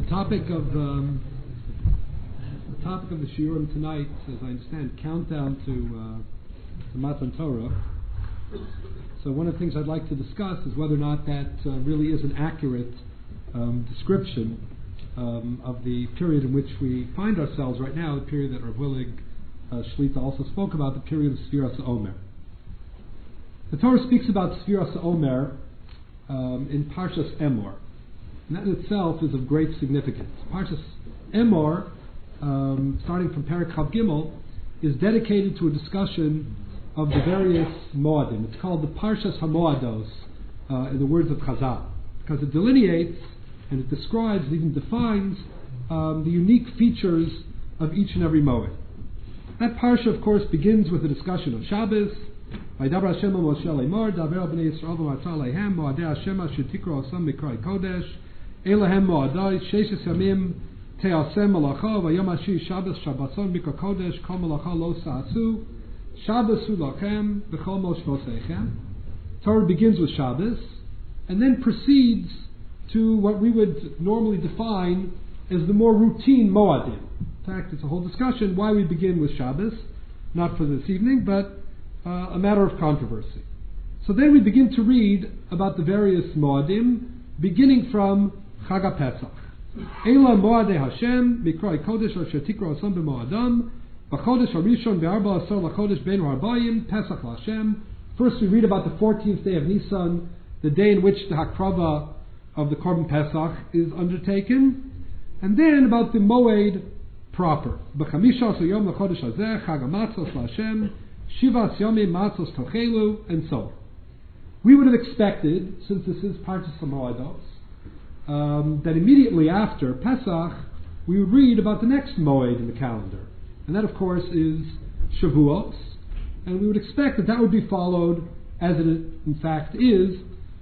The topic of um, the topic of the shiurim tonight, as I understand, countdown to uh, to Matan Torah. So one of the things I'd like to discuss is whether or not that uh, really is an accurate um, description um, of the period in which we find ourselves right now, the period that Rav Willig uh, Shlita also spoke about, the period of Sfiras Omer. The Torah speaks about Sfiras Omer um, in Parshas Emor. And that in itself is of great significance. Parshas Emor, um, starting from Parak Gimel, is dedicated to a discussion of the various Moadim. It's called the Parshas HaMoados, uh, in the words of Chazal, because it delineates and it describes, it even defines um, the unique features of each and every Moed. That Parsha, of course, begins with a discussion of Shabbos, וידבר השם אל משה לאמור, דבר בני ישראל ואמרת עליהם, מועדי השם אשר תקרא עשם מקראי קודש, Elahem Mo'adim Sheshes Yamim, Teasem Malacha, Vayom Ashi Shabbos Shabbason, Mika Kodesh, Kol Malacha Lo Sa'asu, Shabbos Ulachem, Bechol Mosh Vosechem. Torah begins with Shabbos, and then proceeds to what we would normally define as the more routine Moadim. In fact, it's a whole discussion why we begin with Shabbos, not for this evening, but uh, a matter of controversy. So then we begin to read about the various Moadim, beginning from Chag Pesach. Ela Moadei Hashem, Mikroi Kodesh Asher Tikra Asam B'Moadam, B'Chodesh Harishon Be'arba Asar LaKodesh Ben Harbayim, Pesach Hashem. First we read about the 14th day of Nisan, the day in which the Hakrava of the Korban Pesach is undertaken, and then about the Moed proper. B'Chamisha Yom LaKodesh Hazeh, Chag HaMatzos LaHashem, Shivas Yomim Matzos Tochelu, and so on. We would have expected, since this is part Parshas Moedos, um, that immediately after Pesach we would read about the next Moed in the calendar, and that of course is Shavuos, and we would expect that that would be followed, as it in fact is,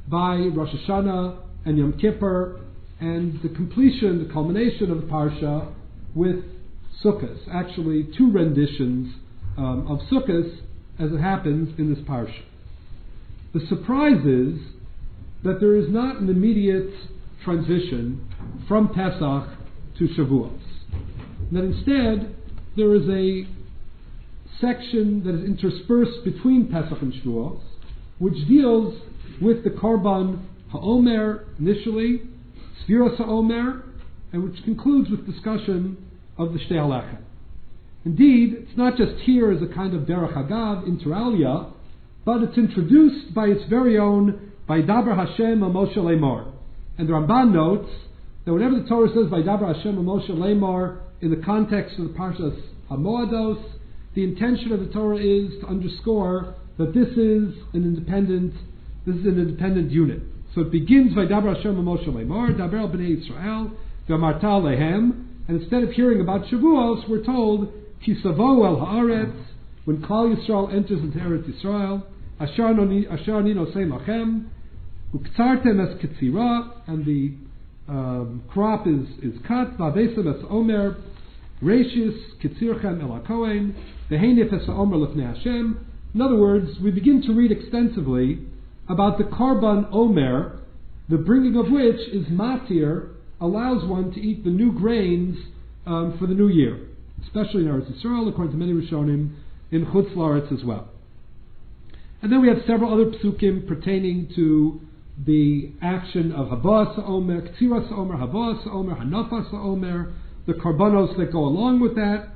by Rosh Hashanah and Yom Kippur, and the completion, the culmination of the Parsha with Sukkot. Actually, two renditions um, of Sukkot as it happens in this parsha. The surprise is that there is not an immediate transition from Pesach to Shavuos. That instead there is a section that is interspersed between Pesach and Shavuos, which deals with the Korban HaOmer initially, Sfiras HaOmer, and which concludes with discussion of the Shtei. Indeed, it's not just here as a kind of derech hagav, inter alia, but it's introduced by its very own Vaidaber Hashem Moshe Lemor. And the Ramban notes that whenever the Torah says Vaidaber Hashem Moshe Lemor in the context of the Parshas Hamoados, the intention of the Torah is to underscore that this is an independent, this is an independent unit. So it begins Vaidaber Hashem Moshe Lemor, Daber Bnei Israel, V'amarta Lehem, and instead of hearing about Shavuos, we're told Kisavo el haaretz, when Klal Yisrael enters into Eretz Yisrael, Asher nino lachem, uktzartem es ketzira, and the um, crop is, is cut, vavesem es omer, rashis ketzirchem el hakohen, vehenif es omer lefnei Hashem. In other words, we begin to read extensively about the Korban Omer, the bringing of which is matir, allows one to eat the new grains um, for the new year especially in Eretz Yisrael, according to many Rishonim, in Chutz Laretz as well. And then we have several other psukim pertaining to the action of Habas Omer, Ktiras Omer, Habas Omer, Hanafas Omer, the karbanos that go along with that.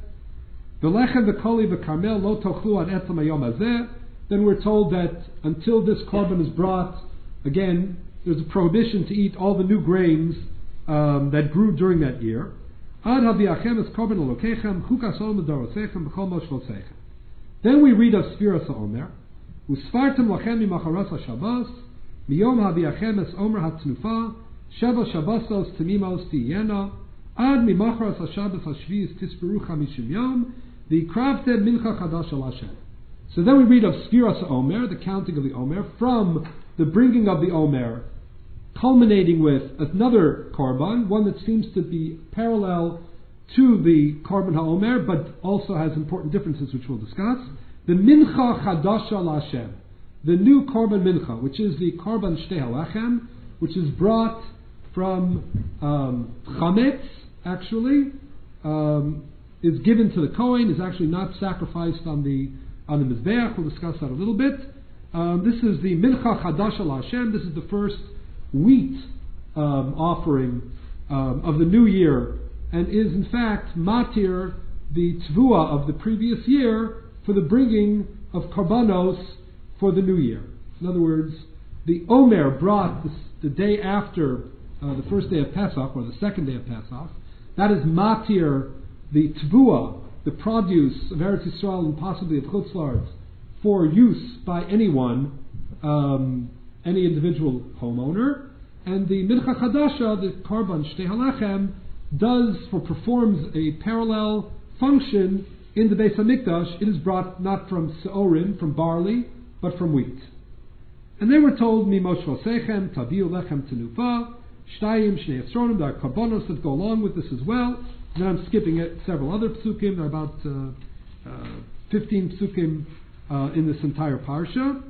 V'lechem v'koli v'karmel lo tochlu ad etzem hayom. Then we're told that until this korban is brought, again, there's a prohibition to eat all the new grains um, that grew during that year. Ad chukas b'chol moshvosechem. Then we read of Sfiras Omer, Usfartem lachem mimacharas ha-Shabbos, haviachem es Omer ha-Tnufa, sheva Shabbosos temimos tiyena, ad mimacharas ha-Shabbos ha-Shviz tisperu chamishim yom, v'ikravte mincha chadash al Hashem. So then we read of Sfiras Omer, the counting of the Omer, from the bringing of the Omer culminating with another korban, one that seems to be parallel to the korban haomer, but also has important differences, which we'll discuss. The mincha chadasha Lashem, the new korban mincha, which is the korban shtei halachem, which is brought from um, chametz, actually, um, is given to the Kohen, is actually not sacrificed on the on the Mizbeach. We'll discuss that a little bit. Um, this is the Mincha Chadash al Hashem. This is the first wheat um, offering um, of the new year, and is in fact matir the tvua of the previous year for the bringing of karbanos for the new year. In other words, the Omer brought this, the day after uh, the first day of Pesach or the second day of Pesach. That is matir the tvua, the produce of Eretz Yisrael and possibly of Chutz Laretz for use by anyone, um, any individual homeowner. And the Mincha Chadasha, the Karban Shtei Halechem, does or performs a parallel function in the Beis Hamikdash. It is brought not from seorim, from barley, but from wheat. And they were told, Mimosh Vasechem, Tabiu Lechem Tenufa, Shtayim Shnei Esronim, there are karbonos that go along with this as well. Then I'm skipping it, several other psukim. There are about uh, uh, 15 psukim uh, in this entire parsha.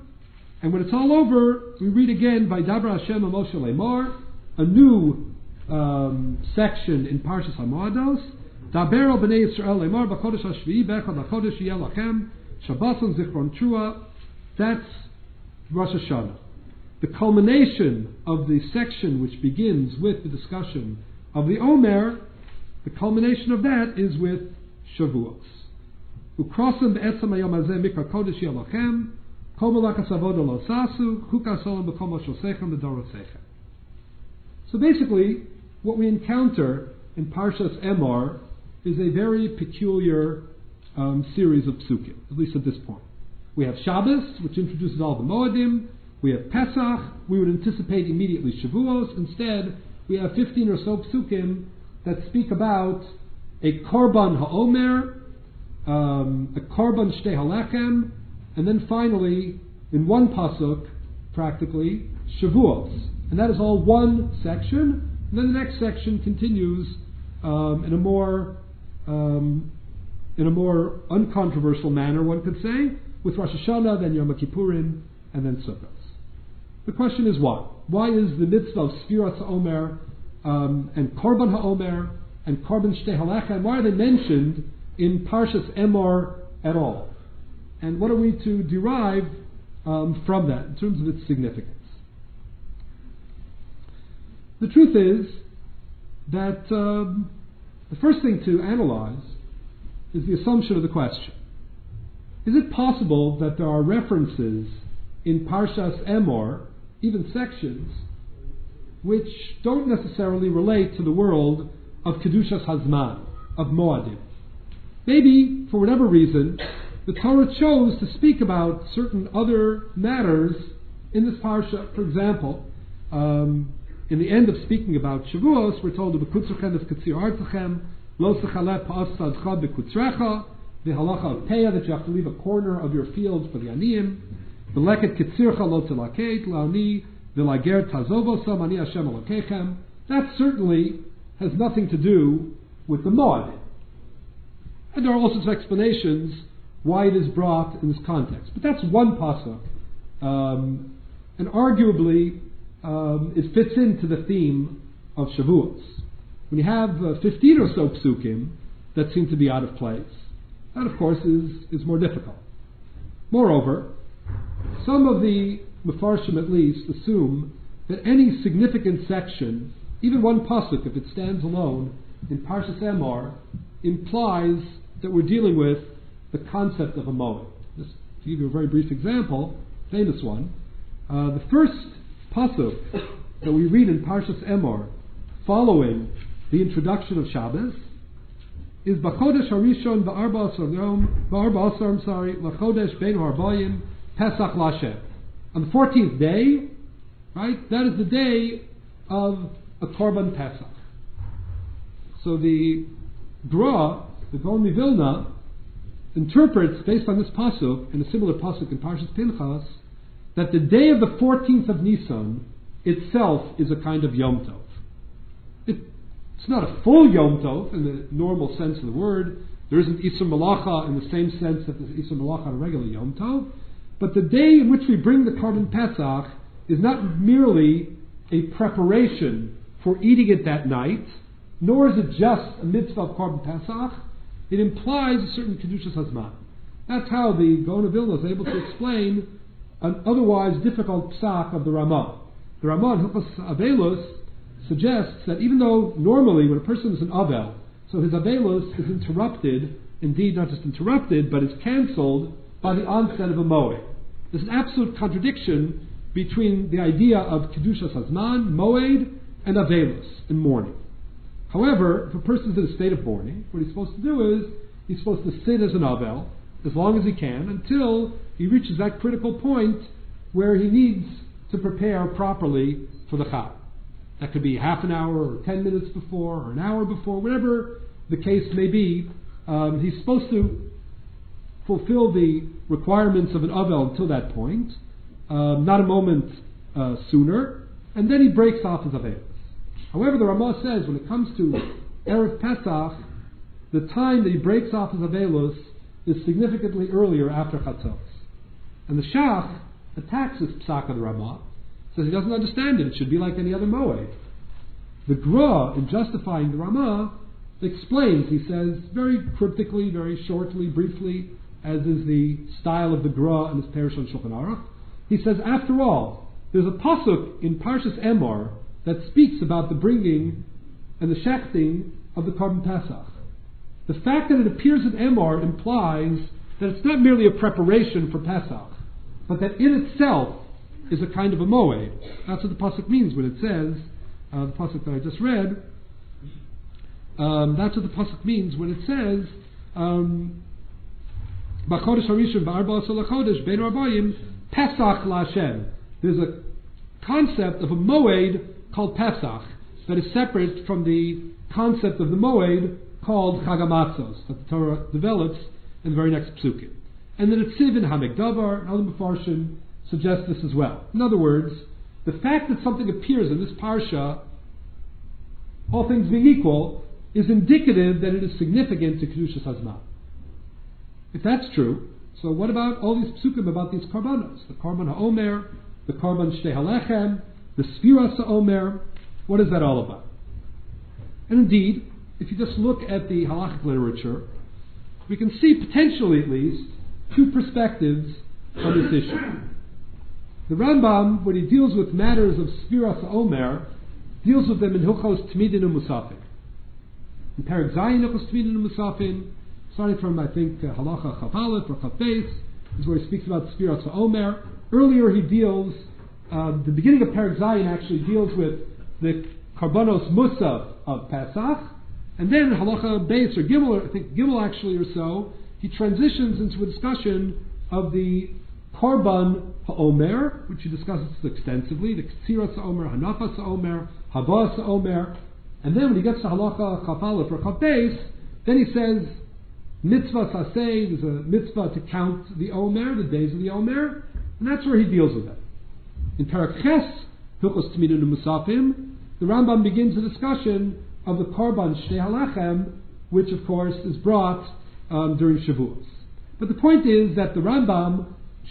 And when it's all over, we read again by Dabra Hashem Moshe Lemar, a new um, section in Parshas Hamoados. Daber al b'nei Yisrael Lemar b'chodesh hashvi'i b'echad b'chodesh yelachem Shabbaton zichron trua. That's Rosh Hashanah. The culmination of the section which begins with the discussion of the Omer the culmination of that is with Shavuos. Ukrosim hazeh mikra kodesh lo sasu, chukas olam b'dorosechem. So basically, what we encounter in Parshas Emor is a very peculiar um, series of psukim, at least at this point. We have Shabbos, which introduces all the Moedim. We have Pesach. We would anticipate immediately Shavuos. Instead, we have 15 or so psukim that speak about a korban ha'omer, um, a korban shtei and then finally, in one pasuk, practically, Shavuos. And that is all one section. And then the next section continues um, in a more um, in a more uncontroversial manner, one could say, with Rosh Hashanah, then Yom Kippurim, and then Sukkot. The question is why? Why is the mitzvah of Sfirat Omer um, and Korban HaOmer and Korban Shtei Halechem, why are they mentioned in Parshas Emor at all? And what are we to derive um, from that in terms of its significance? The truth is that um, the first thing to analyze is the assumption of the question. Is it possible that there are references in Parshas Emor, even sections, which don't necessarily relate to the world of Kedushas Hazman, of Moadim. Maybe, for whatever reason, the Torah chose to speak about certain other matters in this parsha. For example, um, in the end of speaking about Shavuos, we're told of Bekutzuchem of Katzir Artzachem, Lo Sechalep Pa'asadcha Bekutzrecha, the halacha of Peah, that you have to leave a corner of your field for the Aniyim, the Leket Kitzircha Lo Tilaket, Laoni, Vilager Tazovo Ani Hashem Elokechem. That certainly has nothing to do with the Moed. And there are all sorts of explanations why it is brought in this context. But that's one pasuk, um, and arguably um, it fits into the theme of Shavuos. When you have uh, 15 or so psukim that seem to be out of place, that of course is, is more difficult. Moreover, some of the Mefarshim at least assume that any significant section, even one pasuk, if it stands alone in Parshas Emor, implies that we're dealing with the concept of a moed. Just to give you a very brief example, famous one, uh, the first pasuk that we read in Parshas Emor, following the introduction of Shabbos, is Bachodesh Harishon Ba'arba Asar Ba'arba Asar, I'm sorry, Lachodesh Ben Harbayim, Pesach Lashem on the 14th day, right, that is the day of a Korban Pesach. So the Gra, the Gaon Vilna, interprets, based on this pasuk, and a similar pasuk in Parshas Pinchas, that the day of the 14th of Nisan itself is a kind of Yom Tov. It, it's not a full Yom Tov in the normal sense of the word. There isn't Isur Malacha in the same sense that there's Isur Malacha on a regular Yom Tov. But the day in which we bring the korban Pesach is not merely a preparation for eating it that night, nor is it just a mitzvah of Korban Pesach. It implies a certain Kedushas Hazman. That's how the Gaon Vilna is able to explain an otherwise difficult psak of the Ramah. The Ramah in Hilchos Avelus suggests that even though normally when a person is an Avel, so his Avelus is interrupted, indeed not just interrupted, but is cancelled by the onset of a Moed. There's an absolute contradiction between the idea of Kedushas Hazman, Moed, and Avelos, in mourning. However, if a person is in a state of mourning, what he's supposed to do is he's supposed to sit as an Avel as long as he can until he reaches that critical point where he needs to prepare properly for the Chag. That could be half an hour or ten minutes before or an hour before, whatever the case may be. Um, he's supposed to fulfill the requirements of an Avel until that point, um, not a moment uh, sooner, and then he breaks off his Avelis. However, the Ramah says when it comes to Erev Pesach, the time that he breaks off his Avelos is significantly earlier after Chatzos. And the Shach attacks this psak of the Ramah, says he doesn't understand it. It should be like any other Moed. The Gra, in justifying the Ramah, explains, he says very cryptically, very shortly, briefly, as is the style of the Gra and his Perish on Shulchan Aruch. He says, after all, there's a pasuk in Parshas Emor that speaks about the bringing and the shechting of the Korban Pesach. The fact that it appears in Emor implies that it's not merely a preparation for Pesach, but that in itself is a kind of a moed. That's what the pasuk means when it says uh, the pasuk that I just read. Um, that's what the pasuk means when it says. Um, Pesach. There's a concept of a moed called Pesach that is separate from the concept of the moed called Chag HaMatzos that the Torah develops in the very next psukim. And the Netziv in Ha'amek Davar other Mefarshim suggest this as well. In other words, the fact that something appears in this parsha, all things being equal, is indicative that it is significant to Kedushas Hazman. If that's true, so what about all these psukim about these karbanos? The karban ha'omer, the karban shtei halechem, the sfiras ha'omer. What is that all about? And indeed, if you just look at the halachic literature, we can see potentially at least two perspectives on this issue. The Rambam, when he deals with matters of Sfiras Omer, deals with them in Hilchos Tmidin and Musafin. In Perek Zayin Hilchos Tmidin and Musafin, starting from, I think, uh, Halacha Chav or Chav is where he speaks about Sfiras Omer. Earlier he deals, uh, the beginning of Perek Zayin actually deals with the Karbanos Musaf of Pesach, and then halacha base or gimel, I think gimel actually or so, he transitions into a discussion of the korban ha'omer, which he discusses extensively, the ksiras ha'omer, hanafas ha'omer, habas ha'omer, and then when he gets to halacha chafalef or chafbeis, then he says mitzvah saseh, there's a mitzvah to count the omer, the days of the omer, and that's where he deals with it. In Parak Ches, Hilchos Musafim, the Rambam begins a discussion of the korban shtei halachem, which of course is brought um, during Shavuos. But the point is that the Rambam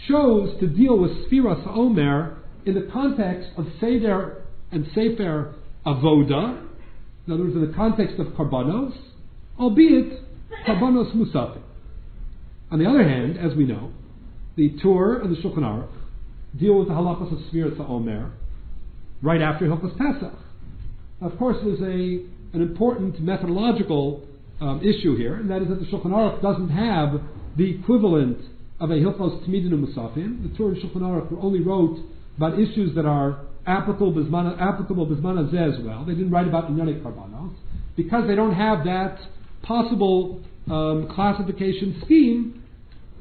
chose to deal with Sfiras Omer in the context of Seder and Sefer Avoda, in other words, in the context of Karbanos, albeit Karbanos Musafim. On the other hand, as we know, the Tur and the Shulchan Aruch deal with the halachas of Sfiras Omer right after Hilchas Pesach. Of course, there's a an important methodological um, issue here, and that is that the Shulchan Aruch doesn't have the equivalent of a Hilchos Tmidin Musafin. The Tur and Shulchan Aruch only wrote about issues that are applicable bismana, applicable bismana as well. They didn't write about Inyane Karbanos because they don't have that possible um, classification scheme.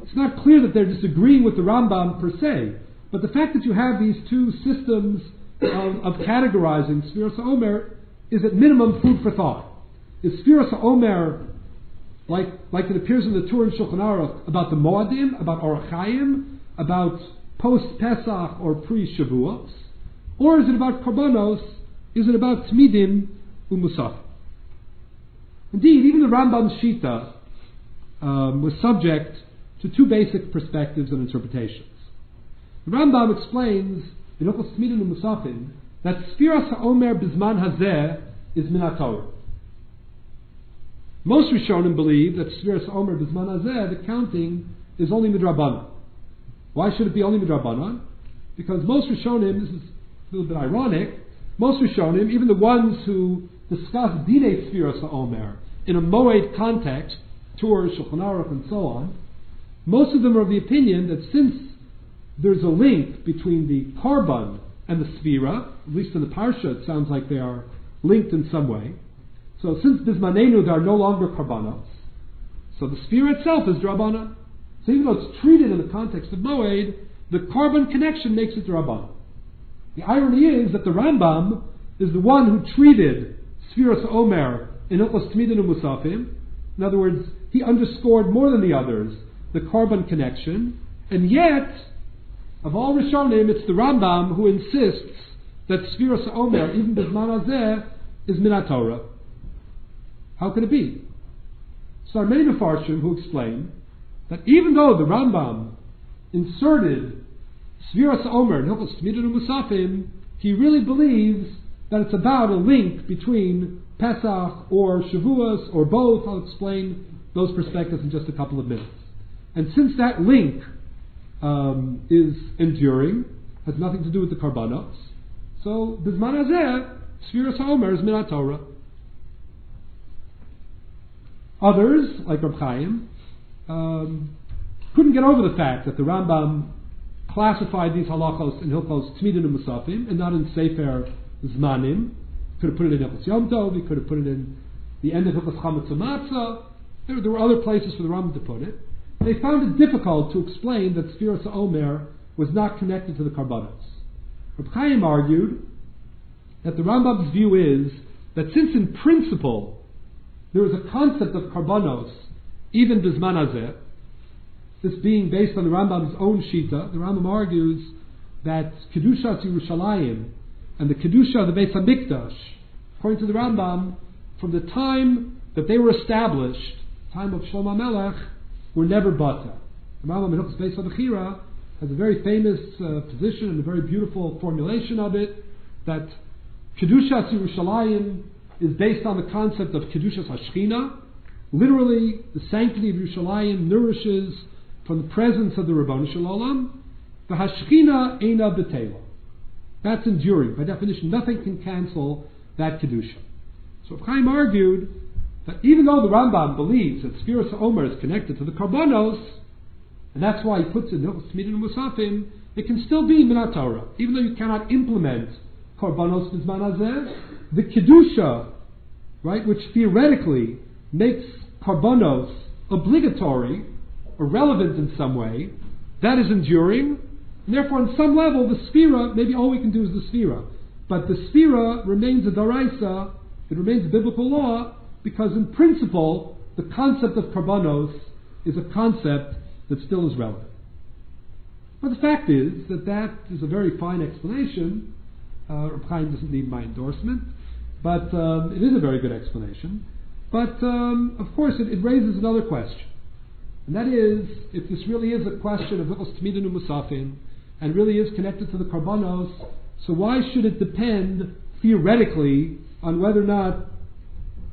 It's not clear that they're disagreeing with the Rambam per se, but the fact that you have these two systems of, of categorizing Sfiras Omer is at minimum food for thought. Is Sfiras Omer, like, like it appears in the Tur and Shulchan Aruch, about the Moadim, about Orach Chayim, about post Pesach or pre Shavuos? Or is it about Korbanos? Is it about Tmidim Umusaf? Indeed, even the Rambam Shita um, was subject to two basic perspectives and interpretations. The Rambam explains in Okos Tmidim Umusafin that Sfiras HaOmer Bizman Hazeh is Minatorah. Most Rishonim believe that Sfiras HaOmer Bizman Hazeh, the counting, is only Midrabanan. Why should it be only Midrabanan? Because most Rishonim, this is a little bit ironic, most Rishonim, even the ones who discuss Dine Sfiras HaOmer in a Moed context, Tur, Shulchan Aruch, and so on, most of them are of the opinion that since there's a link between the Korban and the Sphira, at least in the Parsha it sounds like they are linked in some way. So since Bismanenu are no longer Karbanos, so the Sphira itself is Drabana. So even though it's treated in the context of Moed, the korban connection makes it Drabana. The irony is that the Rambam is the one who treated Sfiras Omer in Hilchos Tmidin Musafim. In other words, he underscored more than the others the korban connection, and yet, of all Rishonim, it's the Rambam who insists that Sfiras Omer, even Bisman Azeh, is Minatorah. How could it be? So are many Mefarshim who explain that even though the Rambam inserted Sfiras Omer Musafim, he really believes that it's about a link between Pesach or Shavuos or both. I'll explain those perspectives in just a couple of minutes. And since that link um, is enduring, has nothing to do with the karbanos, so Bizman Hazeh, Sfiras HaOmer is Minat Torah. Others, like Reb Chaim, um, couldn't get over the fact that the Rambam classified these halachos in Hilchos Tmidin and Musafim and not in Sefer Zmanim. Could have put it in Hilchos Yom Tov, he could have put it in the end of Hilchos Chametz Matzah. There, there were other places for the Rambam to put it. They found it difficult to explain that Sfiras Omer was not connected to the Karbanos. Reb Chaim argued that the Rambam's view is that since in principle there is a concept of Karbanos, even Bisman Hazeh, this being based on the Rambam's own Shita, the Rambam argues that Kedushas Yerushalayim and the Kedusha of the Beis Hamikdash, according to the Rambam, from the time that they were established, time of Shlomo Melech, were never bata. The Rambam in Hilchos Beis Bechira has a very famous uh, position and a very beautiful formulation of it that Kedushas Yerushalayim is based on the concept of Kedushas Hashchina. Literally, the sanctity of Yerushalayim nourishes from the presence of the Rabbanu Shalom. The Hashchina Eina B'Tela. That's enduring. By definition, nothing can cancel that Kedusha. So Chaim argued that even though the Rambam believes that Sfiras Omer is connected to the Karbanos, and that's why he puts it in Tmidin Musafim, it can still be Minat Torah. Even though you cannot implement Karbanos Hazeh, the Kedusha, right, which theoretically makes Karbanos obligatory or relevant in some way, that is enduring, and therefore on some level the Sphira, maybe all we can do is the Sphira, but the Sphira remains a Daraisa, it remains a biblical law, because in principle, the concept of karbanos is a concept that still is relevant. But the fact is that that is a very fine explanation. Uh, Chaim doesn't need my endorsement, but um, it is a very good explanation. But um, of course, it, it, raises another question, and that is if this really is a question of Hilchos Tmidin Musafin and really is connected to the karbanos, so why should it depend theoretically on whether or not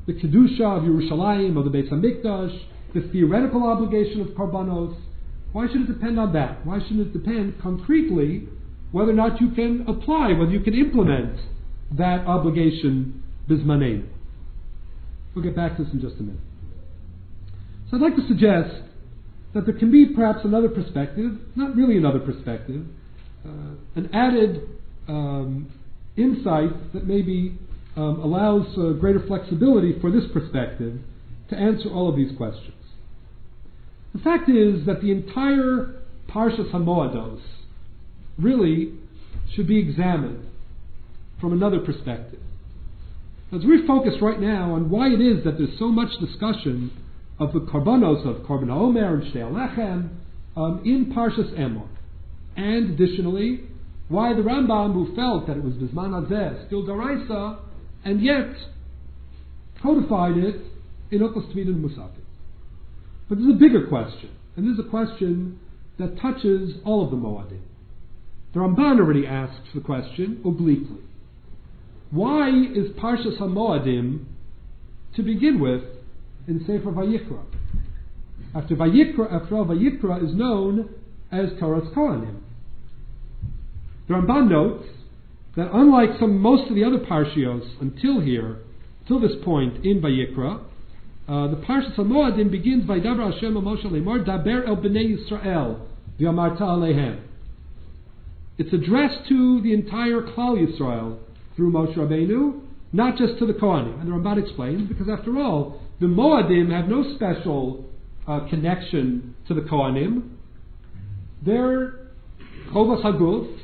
the Kedusha of Yerushalayim, or the Beit HaMikdash, the theoretical obligation of Karbanos. Why should it depend on that? Why shouldn't it depend concretely whether or not you can apply, whether you can implement that obligation bismanein? We'll get back to this in just a minute. So I'd like to suggest that there can be perhaps another perspective, not really another perspective, uh, an added um, insight that maybe um, allows uh, greater flexibility for this perspective to answer all of these questions. The fact is that the entire Parshas Hamoados really should be examined from another perspective. As we focus right now on why it is that there's so much discussion of the karbanos of Korban Omer and Shtei Lechem um, in Parshas Emor, and additionally, why the Rambam, who felt that it was Bisman Azeh, still Daraisa, and yet codified it in Okos and Musafir. But there's a bigger question, and this is a question that touches all of the Moadim. The Ramban already asks the question obliquely. Why is Parshas Hamoadim to begin with in Sefer Vayikra? After Vayikra, after Vayikra is known as Toras Kohanim. The Ramban notes that unlike some most of the other parshios until here, till this point in Vayikra, uh, the Parshas Hamoadim begins by Dabra Hashem Moshe Lemor Daber El Bnei Yisrael V'Amarta Alehem. It's addressed to the entire Klal Yisrael through Moshe Rabbeinu, not just to the Kohanim. And the Ramban explains because after all, the Moadim have no special uh, connection to the Kohanim. They're Chovas Haguf.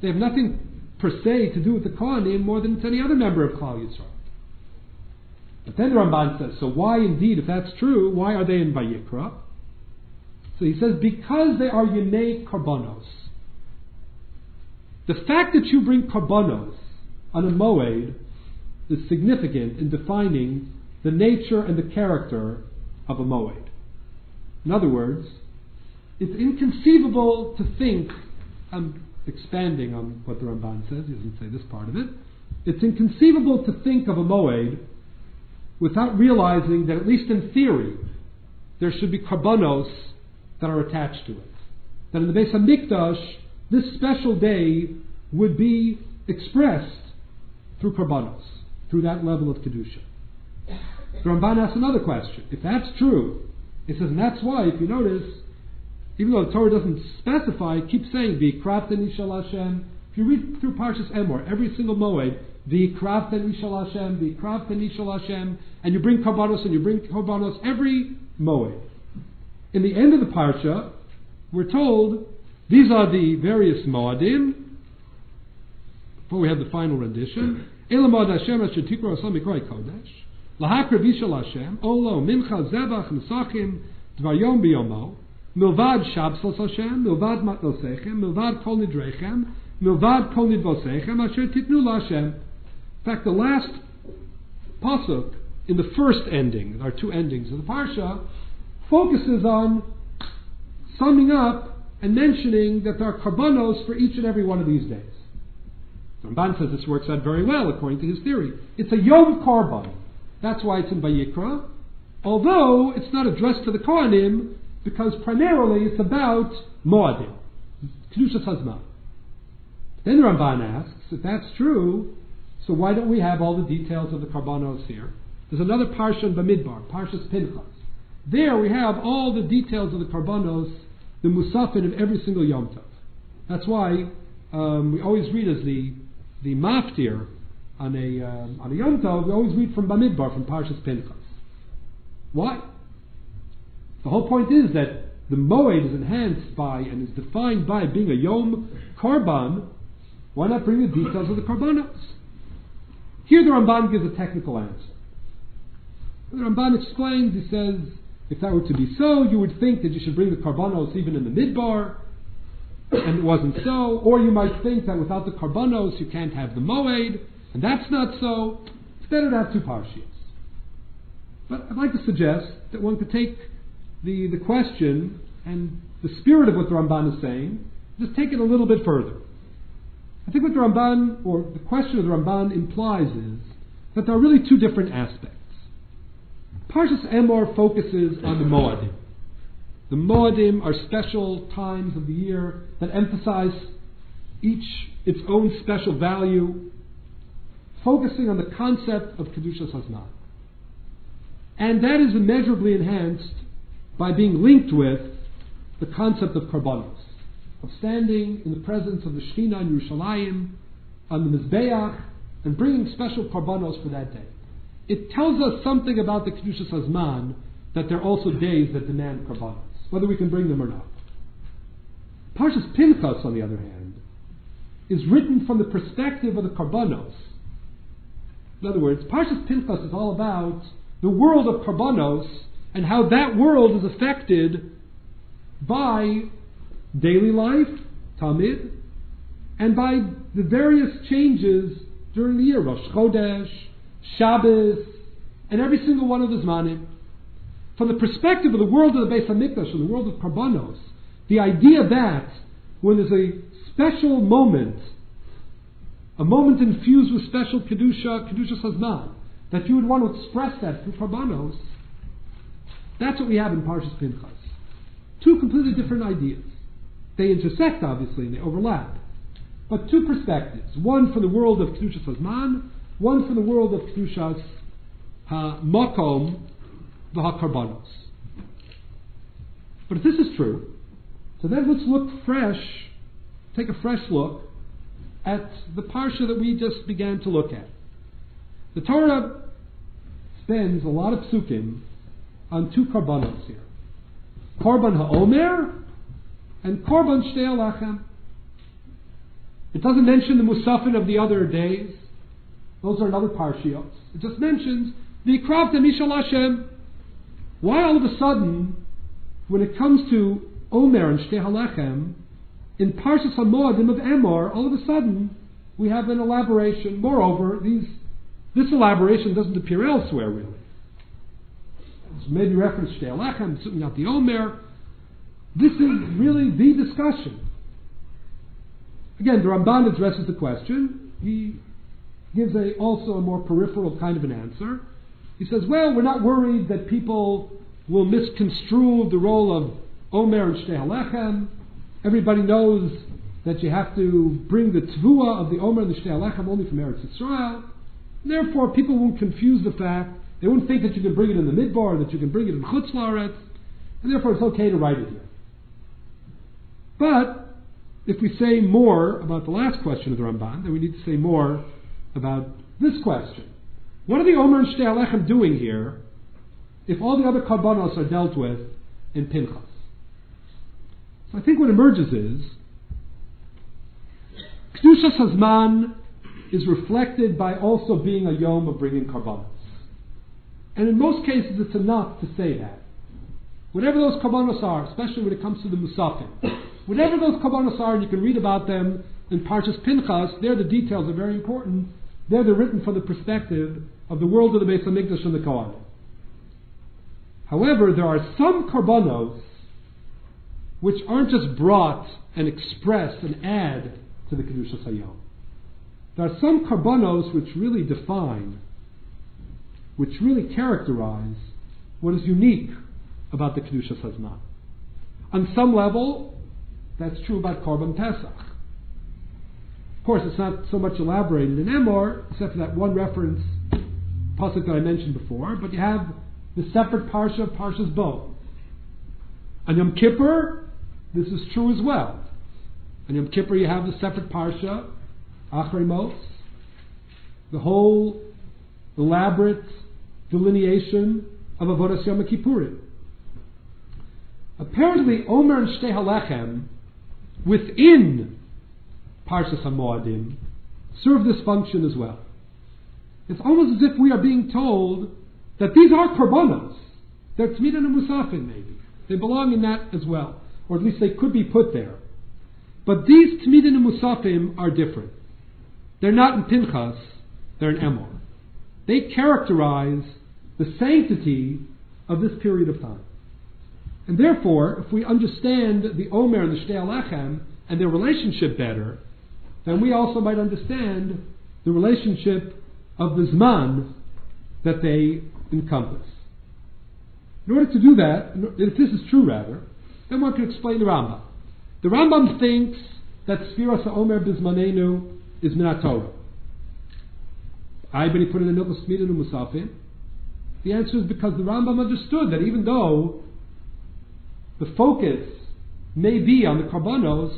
They have nothing per se to do with the Kohanim more than any other member of Klal Yisrael. But then the Ramban says, so why indeed, if that's true, why are they in Vayikra? So he says, because they are Yemei Karbonos. The fact that you bring Karbonos on a Moed is significant in defining the nature and the character of a Moed. In other words, it's inconceivable to think, I'm expanding on what the Ramban says, he doesn't say this part of it. It's inconceivable to think of a Moed without realizing that, at least in theory, there should be karbonos that are attached to it. That in the Beis Hamikdash, this special day would be expressed through karbonos, through that level of kedusha. The Ramban asks another question. If that's true, he says, and that's why, if you notice, even though the Torah doesn't specify, it keeps saying, V'yikraften ishal Hashem. If you read through Parshas Emor, every single moed, V'yikraften ishal Hashem, V'yikraften ishal Hashem, and you bring karbanos and you bring karbanos every moed. In the end of the parsha, we're told these are the various moadim. Before we have the final rendition, Hashem Asher Asam Kodesh, Lahakra Vishal Hashem, Olo Mincha Nesachim Dvar Yom Biyomo, Milvad Shabsos Hashem, Milvad Matnosechem, Milvad Kol Nidrechem, Milvad Kol Nidvosechem, Asher Titnu. In fact, the last pasuk in the first ending, are two endings of the parsha, focuses on summing up and mentioning that there are karbanos for each and every one of these days. Ramban says this works out very well according to his theory. It's a Yom Karban. That's why it's in Vayikra. Although it's not addressed to the Kohanim, because primarily it's about Moadim, Kedusha Hazman. Then the Ramban asks, if that's true, so why don't we have all the details of the Karbanos here? There's another Parsha in Bamidbar, Parshas Pinchas. There we have all the details of the Karbanos, the Musafin of every single Yom Tov. That's why um, we always read as the, the Maftir on a, um, on a Yom Tov, we always read from Bamidbar, from Parshas Pinchas. Why? The whole point is that the Moed is enhanced by and is defined by being a Yom Karban. Why not bring the details of the Karbanos? Here the Ramban gives a technical answer. The Ramban explains, he says, if that were to be so, you would think that you should bring the karbanos even in the midbar, and it wasn't so. Or you might think that without the karbanos you can't have the moed, and that's not so. It's better to have two parshias. But I'd like to suggest that one could take the, the question and the spirit of what the Ramban is saying, just take it a little bit further. I think what the Ramban, or the question of the Ramban implies is that there are really two different aspects. Parshas Emor focuses on the Moadim. The Moadim are special times of the year that emphasize each its own special value, focusing on the concept of Kedusha Hazman. And that is immeasurably enhanced by being linked with the concept of Karbanos, of standing in the presence of the Shekhinah in Yerushalayim, on the Mizbeach, and bringing special Karbanos for that day it tells us something about the Kedushas Hazman that there are also days that demand karbanos, whether we can bring them or not. Parshas Pinchas, on the other hand, is written from the perspective of the karbanos. In other words, Parshas Pinchas is all about the world of karbanos and how that world is affected by daily life, Tamid, and by the various changes during the year, Rosh Chodesh, Shabbos, and every single one of the Zmanim. From the perspective of the world of the Beis Hamikdash, from the world of Karbanos, the idea that when there's a special moment a moment infused with special kedusha, kedusha hazman, that you would want to express that through karbanos. That's what we have in Parshas Pinchas. Two completely different ideas. They intersect, obviously, and they overlap. But two perspectives. One from the world of Kedushas uh, Hazman, one from the world of Kedushas HaMakom, the HaKarbanos. But if this is true, so then let's look fresh, take a fresh look at the Parsha that we just began to look at. The Torah spends a lot of psukim on two karbanos here. Korban HaOmer and Korban Shtei Alachem. It doesn't mention the Musafin of the other days. Those are another parshios. It just mentions the Mishal Hashem. Why all of a sudden, when it comes to Omer and Shtei Halechem, in Parshas HaMoadim of Emor, all of a sudden, we have an elaboration. Moreover, these, this elaboration doesn't appear elsewhere, really. There's maybe reference to certainly not the Omer. This is really the discussion. Again, the Ramban addresses the question. He gives a, also a more peripheral kind of an answer. He says, well, we're not worried that people will misconstrue the role of Omer and Shtei Halechem. Everybody knows that you have to bring the tvua of the Omer and the Shtei Halechem only from Eretz Yisrael. Therefore, people won't confuse the fact. They won't think that you can bring it in the Midbar, that you can bring it in Chutz La'aretz, and therefore it's okay to write it here. But if we say more about the last question of the Ramban, then we need to say more about this question. What are the Omer and Shtei Halechem doing here if all the other karbanos are dealt with in Pinchas? So I think what emerges is Kedushas Hazman is reflected by also being a yom of bringing karbanos. And in most cases, it's enough to say that. Whatever those karbanos are, especially when it comes to the musafim, whatever those karbanos are, and you can read about them in Parshas Pinchas, there the details are very important. There they're written from the perspective of the world of the Beis Hamikdash and the Kohanim. However, there are some karbanos which aren't just brought and expressed and add to the Kedushas Hayom. There are some karbanos which really define, which really characterize what is unique about the Kedusha Hazman. On some level, that's true about Korban Pesach. Of course, it's not so much elaborated in Emor, except for that one reference, pasuk that I mentioned before, but you have the separate parsha, of Parshas Bo. On Yom Kippur, this is true as well. On Yom Kippur, you have the separate parsha, Achrei Mos, the whole elaborate delineation of Avodas Yom Kippurim. Apparently, Omer and Shtei Halechem, within Parshas HaMoadim, serve this function as well. It's almost as if we are being told that these are korbanos. They're and Musafin, maybe. They belong in that as well. Or at least they could be put there. But these Tmidan and Musafim are different. They're not in Pinchas, they're in Emor. They characterize the sanctity of this period of time. And therefore, if we understand the Omer and the Shtei Halechem and their relationship better, then we also might understand the relationship of the Zman that they encompass. In order to do that, if this is true rather, then one can explain the Rambam. The Rambam thinks that Sfiras Omer Bismanenu is Minatorah. I but he put it in Hilchos Tmidin Musafin. The answer is because the Rambam understood that even though the focus may be on the karbanos,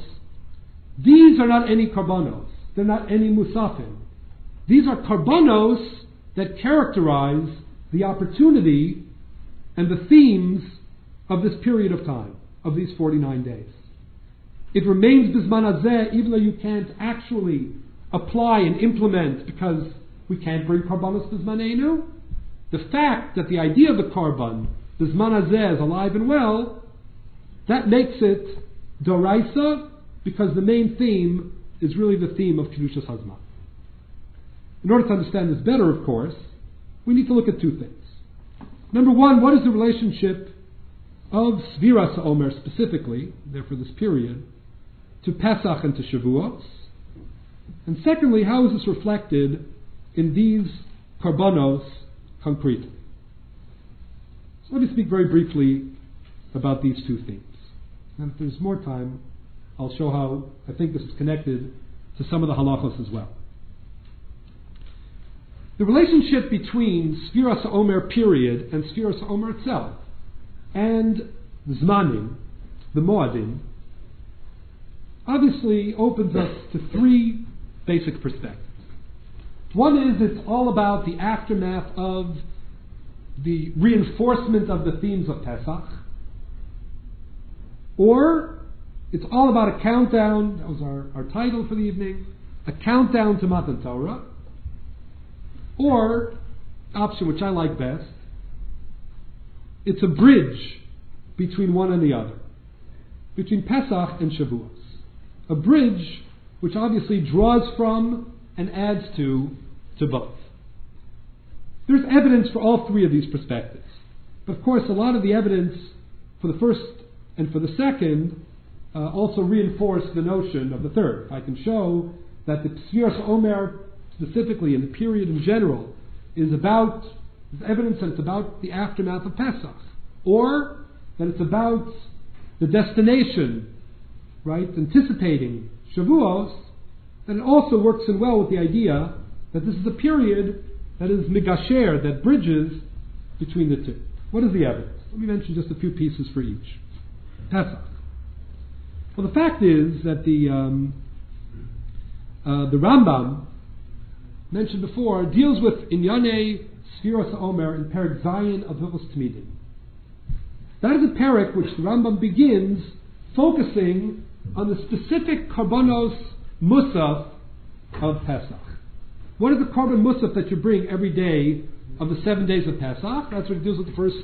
these are not any karbanos. They're not any musafim. These are karbanos that characterize the opportunity and the themes of this period of time, of these 49 days. It remains bisman even though you can't actually apply and implement because we can't bring karbanos bismanenu. The fact that the idea of the karban, bisman is alive and well, that makes it Doraisa because the main theme is really the theme of Kedushas Hazman. In order to understand this better, of course, we need to look at two things. Number one, what is the relationship of Sfiras Omer specifically, therefore this period, to Pesach and to Shavuos? And secondly, how is this reflected in these karbonos concretely? So let me speak very briefly about these two things. And if there's more time, I'll show how I think this is connected to some of the halachos as well. The relationship between Sfiras Omer period and Sfiras Omer itself and Zmanim, the Moadim, obviously opens us to three basic perspectives. One is it's all about the aftermath of the reinforcement of the themes of Pesach, or it's all about a countdown, that was our, our title for the evening, a countdown to Matan Torah, or, option which I like best, it's a bridge between one and the other, between Pesach and Shavuos. A bridge which obviously draws from and adds to to both. There's evidence for all three of these perspectives. But of course, a lot of the evidence for the first and for the second uh, also reinforce the notion of the third. I can show that the Sfiras Omer, specifically in the period in general, is about is evidence that it's about the aftermath of Pesach, or that it's about the destination, right, anticipating Shavuos, then it also works in well with the idea that this is a period that is migasher, that bridges between the two. What is the evidence? Let me mention just a few pieces for each. Pesach. Well, the fact is that the um, uh, the Rambam mentioned before deals with Inyane Sfiras Omer in Perek Zayin of Hilchos Tmidin. That is a parak which the Rambam begins focusing on the specific karbonos musaf of Pesach. What is the korban musaf that you bring every day of the seven days of Pesach? That's what it deals with the first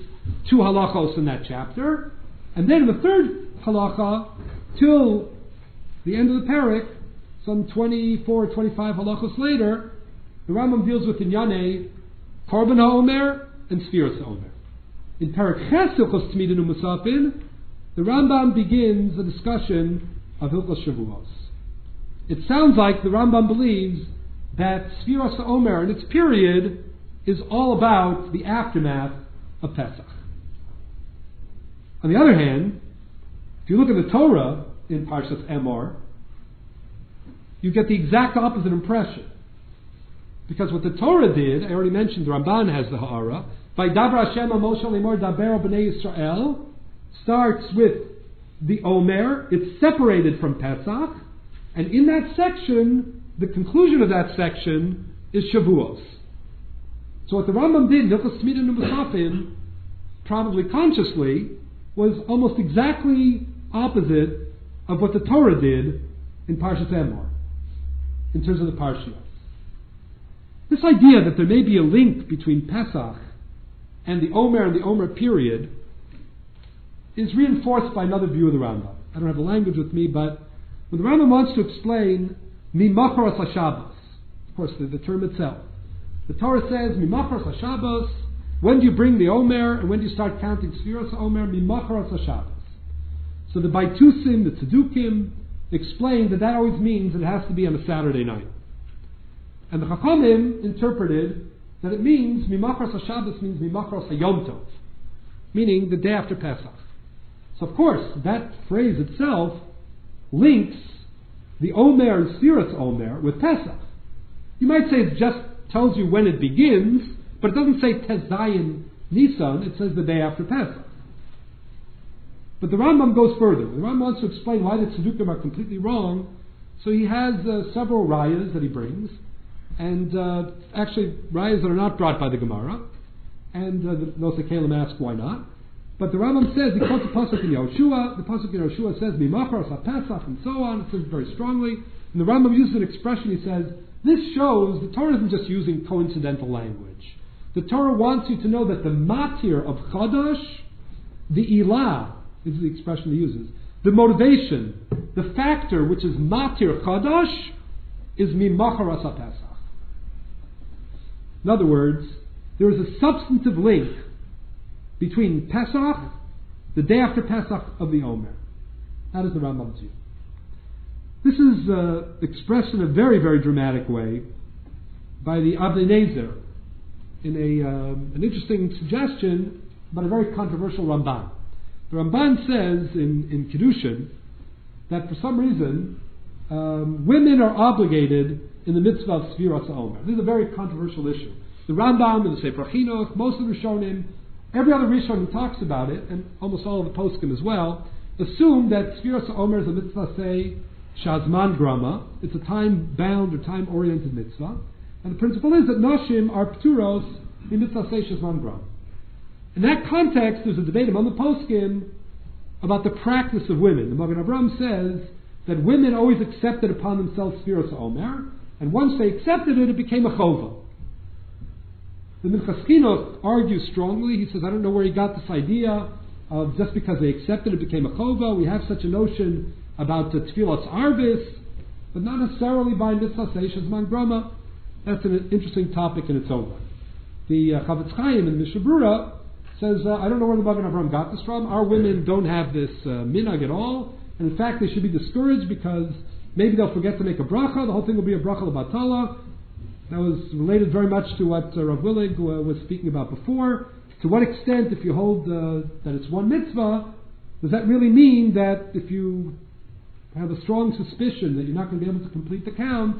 two halachos in that chapter. And then in the third halacha, till the end of the parak, some 24, 25 halachos later, the Rambam deals with Inyane, Korban HaOmer, and Sfiras HaOmer. In Parak Ches Hilchos Musafin, the Rambam begins a discussion of Hilchos Shavuos. It sounds like the Rambam believes that Sfiras Omer and its period is all about the aftermath of Pesach. On the other hand, if you look at the Torah in Parshas Emor, you get the exact opposite impression. Because what the Torah did, I already mentioned, the Ramban has the Ha'ara, by Dabra Hashem Moshe Lemor Daber B'nei Yisrael, starts with the Omer, it's separated from Pesach, and in that section, the conclusion of that section is Shavuos. So what the Rambam did, Hilchos Tmidin Musafim, probably consciously, was almost exactly opposite of what the Torah did in Parshas Emor, in terms of the Parshios. This idea that there may be a link between Pesach and the Omer and the Omer period is reinforced by another view of the Rambam. I don't have the language with me, but when the Rambam wants to explain Mimacharas HaShabbos, of course, the, the term itself, the Torah says Mimacharas HaShabbos, when do you bring the Omer and when do you start counting Sfiras Omer? Mimacharas HaShabbos. So the Baitusim, the Tzedukim, explain that that always means it has to be on a Saturday night. And the Chachamim interpreted that it means Mimachras HaShabbos means Mimachras HaYom Tov, meaning the day after Pesach. So of course, that phrase itself links the Omer and Sfiras Omer with Pesach. You might say it just tells you when it begins, but it doesn't say Tezayin Nisan, it says the day after Pesach. But the Rambam goes further. The Rambam wants to explain why the Tzedukim are completely wrong, so he has uh, several rayas that he brings, and uh, actually rayas that are not brought by the Gemara, and uh, the Nosei Keilim ask why not. But the Rambam says, he quotes the Pasuk in Yehoshua, the Pasuk in Yehoshua says, Mimachar Pesach, and so on, it says very strongly. And the Rambam uses an expression, he says, this shows the Torah isn't just using coincidental language. The Torah wants you to know that the matir of Chadash, the ilah, is the expression he uses, the motivation, the factor which is matir Chadash, is Mimachar Pesach. In other words, there is a substantive link between Pesach, the day after Pesach of the Omer. That is the Rambam's view. This is uh, expressed in a very, very dramatic way by the Avnei Nezer in a, um, an interesting suggestion, but a very controversial Ramban. The Ramban says in, in Kiddushin that for some reason um, women are obligated in the mitzvah of Sfiras Omer. This is a very controversial issue. The Rambam and the Sefer Chinuch, most of the Rishonim, every other Rishon who talks about it, and almost all of the Poskim as well, assume that Sfiras Omer is a mitzvah, say, Shazman Grama. It's a time bound or time oriented mitzvah. And the principle is that Noshim are Pturos in mitzvah say Shazman Grama. In that context, there's a debate among the poskim about the practice of women. The Magen Avraham says that women always accepted upon themselves Sfiras Omer, and once they accepted it, it became a chova. The Minchas Chinuch argues strongly. He says, I don't know where he got this idea of just because they accepted it became a chova. We have such a notion about the tefillas arvis, but not necessarily by mitzvah seishas man grama. That's an interesting topic in its own right. The uh, Chafetz Chaim in Mishnah Berurah says, uh, I don't know where the Magen Avraham got this from. Our women don't have this uh, minhag at all, and in fact, they should be discouraged because maybe they'll forget to make a bracha. The whole thing will be a bracha lebatala. That was related very much to what uh, Rav Willig uh, was speaking about before. To what extent, if you hold uh, that it's one mitzvah, does that really mean that if you have a strong suspicion that you're not going to be able to complete the count,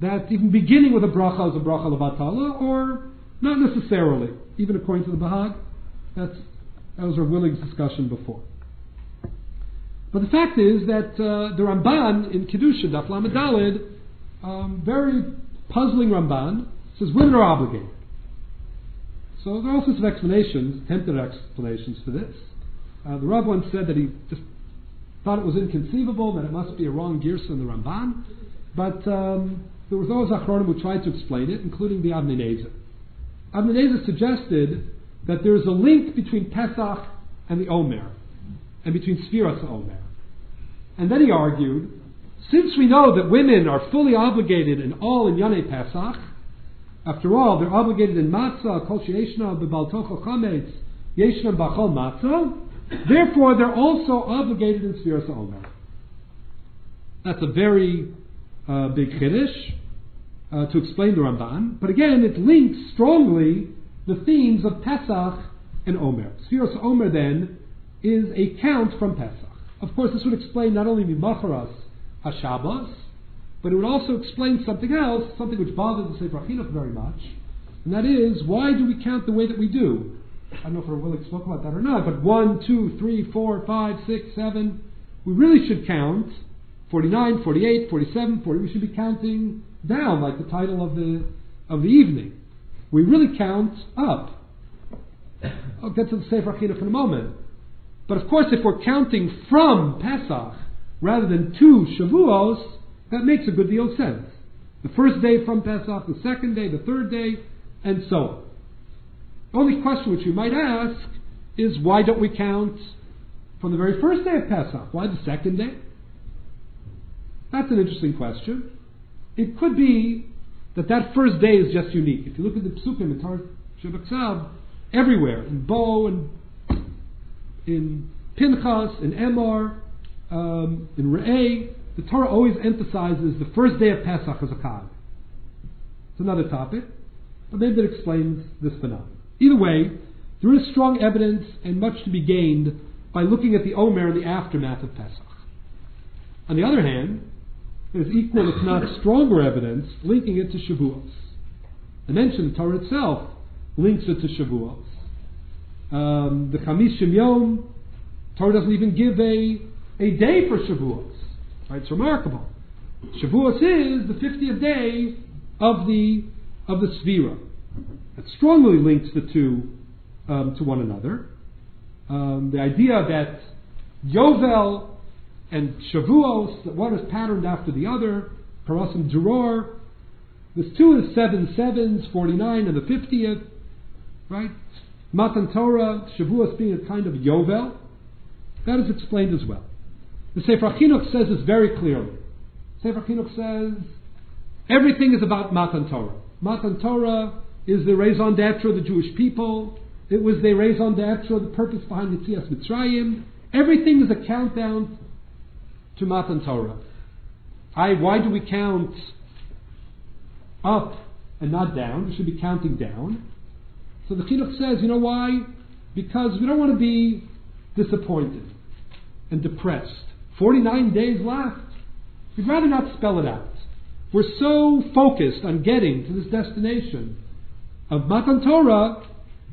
that even beginning with a bracha is a bracha levatala, or not necessarily, even according to the Bahag? That's, that was Rav Willig's discussion before. But the fact is that uh, the Ramban in Kiddushin, Daf um, very puzzling Ramban, says women are obligated. So there are all sorts of explanations, attempted explanations for this. Uh, the Rav once said that he just thought it was inconceivable, that it must be a wrong girsa in the Ramban. But um, there was those Achronim who tried to explain it, including the. Avnei Nezer suggested that there is a link between Pesach and the Omer, and between Sfiras Omer. And then he argued, since we know that women are fully obligated in all in Yonei Pesach, after all, they're obligated in matzah, kol sheyeshna bebaltocho chametz, yeshna bachol matzah, therefore they're also obligated in Sfiras Omer. That's a very uh, big chiddush uh, to explain the Ramban, but again, it links strongly the themes of Pesach and Omer. Sfiras Omer then is a count from Pesach. Of course, this would explain not only Mimacharas HaShabbos, but it would also explain something else, something which bothers the Sefer Chinuch very much, and that is, why do we count the way that we do? I don't know if to spoke about that or not, but 1, 2, 3, 4, 5, 6, 7. We really should count 49, 48, 47, 40. We should be counting down, like the title of the, of the evening. We really count up. I'll get to the Sefer Chinuch in a moment. But of course, if we're counting from Pesach rather than to Shavuos, that makes a good deal of sense. The first day from Pesach, the second day, the third day, and so on. The only question which you might ask is why don't we count from the very first day of Pesach? Why the second day? That's an interesting question. It could be that that first day is just unique. If you look at the psukim in Torah Shabbat everywhere, in Bo and in Pinchas, in Emor, um, in Re'eh, the Torah always emphasizes the first day of Pesach as a Chag. It's another topic, but maybe that explains this phenomenon. Either way, there is strong evidence and much to be gained by looking at the Omer and the aftermath of Pesach. On the other hand, there's equal, if not stronger, evidence linking it to Shavuos. I mentioned the Torah itself links it to Shavuos. Um, the Chamis Yom, Torah doesn't even give a, a day for Shavuos. Right? It's remarkable. Shavuos is the 50th day of the of the Svira. It strongly links the two um, to one another. Um, the idea that Yovel and Shavuos, one is patterned after the other, Parasim Duror, there's two the seven sevens, 49 and the 50th, right? Matan Torah, Shavuos being a kind of Yovel, that is explained as well. The Sefer Chinuch says this very clearly. Sefer Chinuch says everything is about Matan Torah. Matan Torah is the raison d'etre of the Jewish people. It was the raison d'etre, the purpose behind the Tzias Mitzrayim. Everything is a countdown to Matan Torah. I, why do we count up and not down? We should be counting down. So the Chinuch says, you know why? Because we don't want to be disappointed and depressed. 49 days left. We'd rather not spell it out. We're so focused on getting to this destination of Matan Torah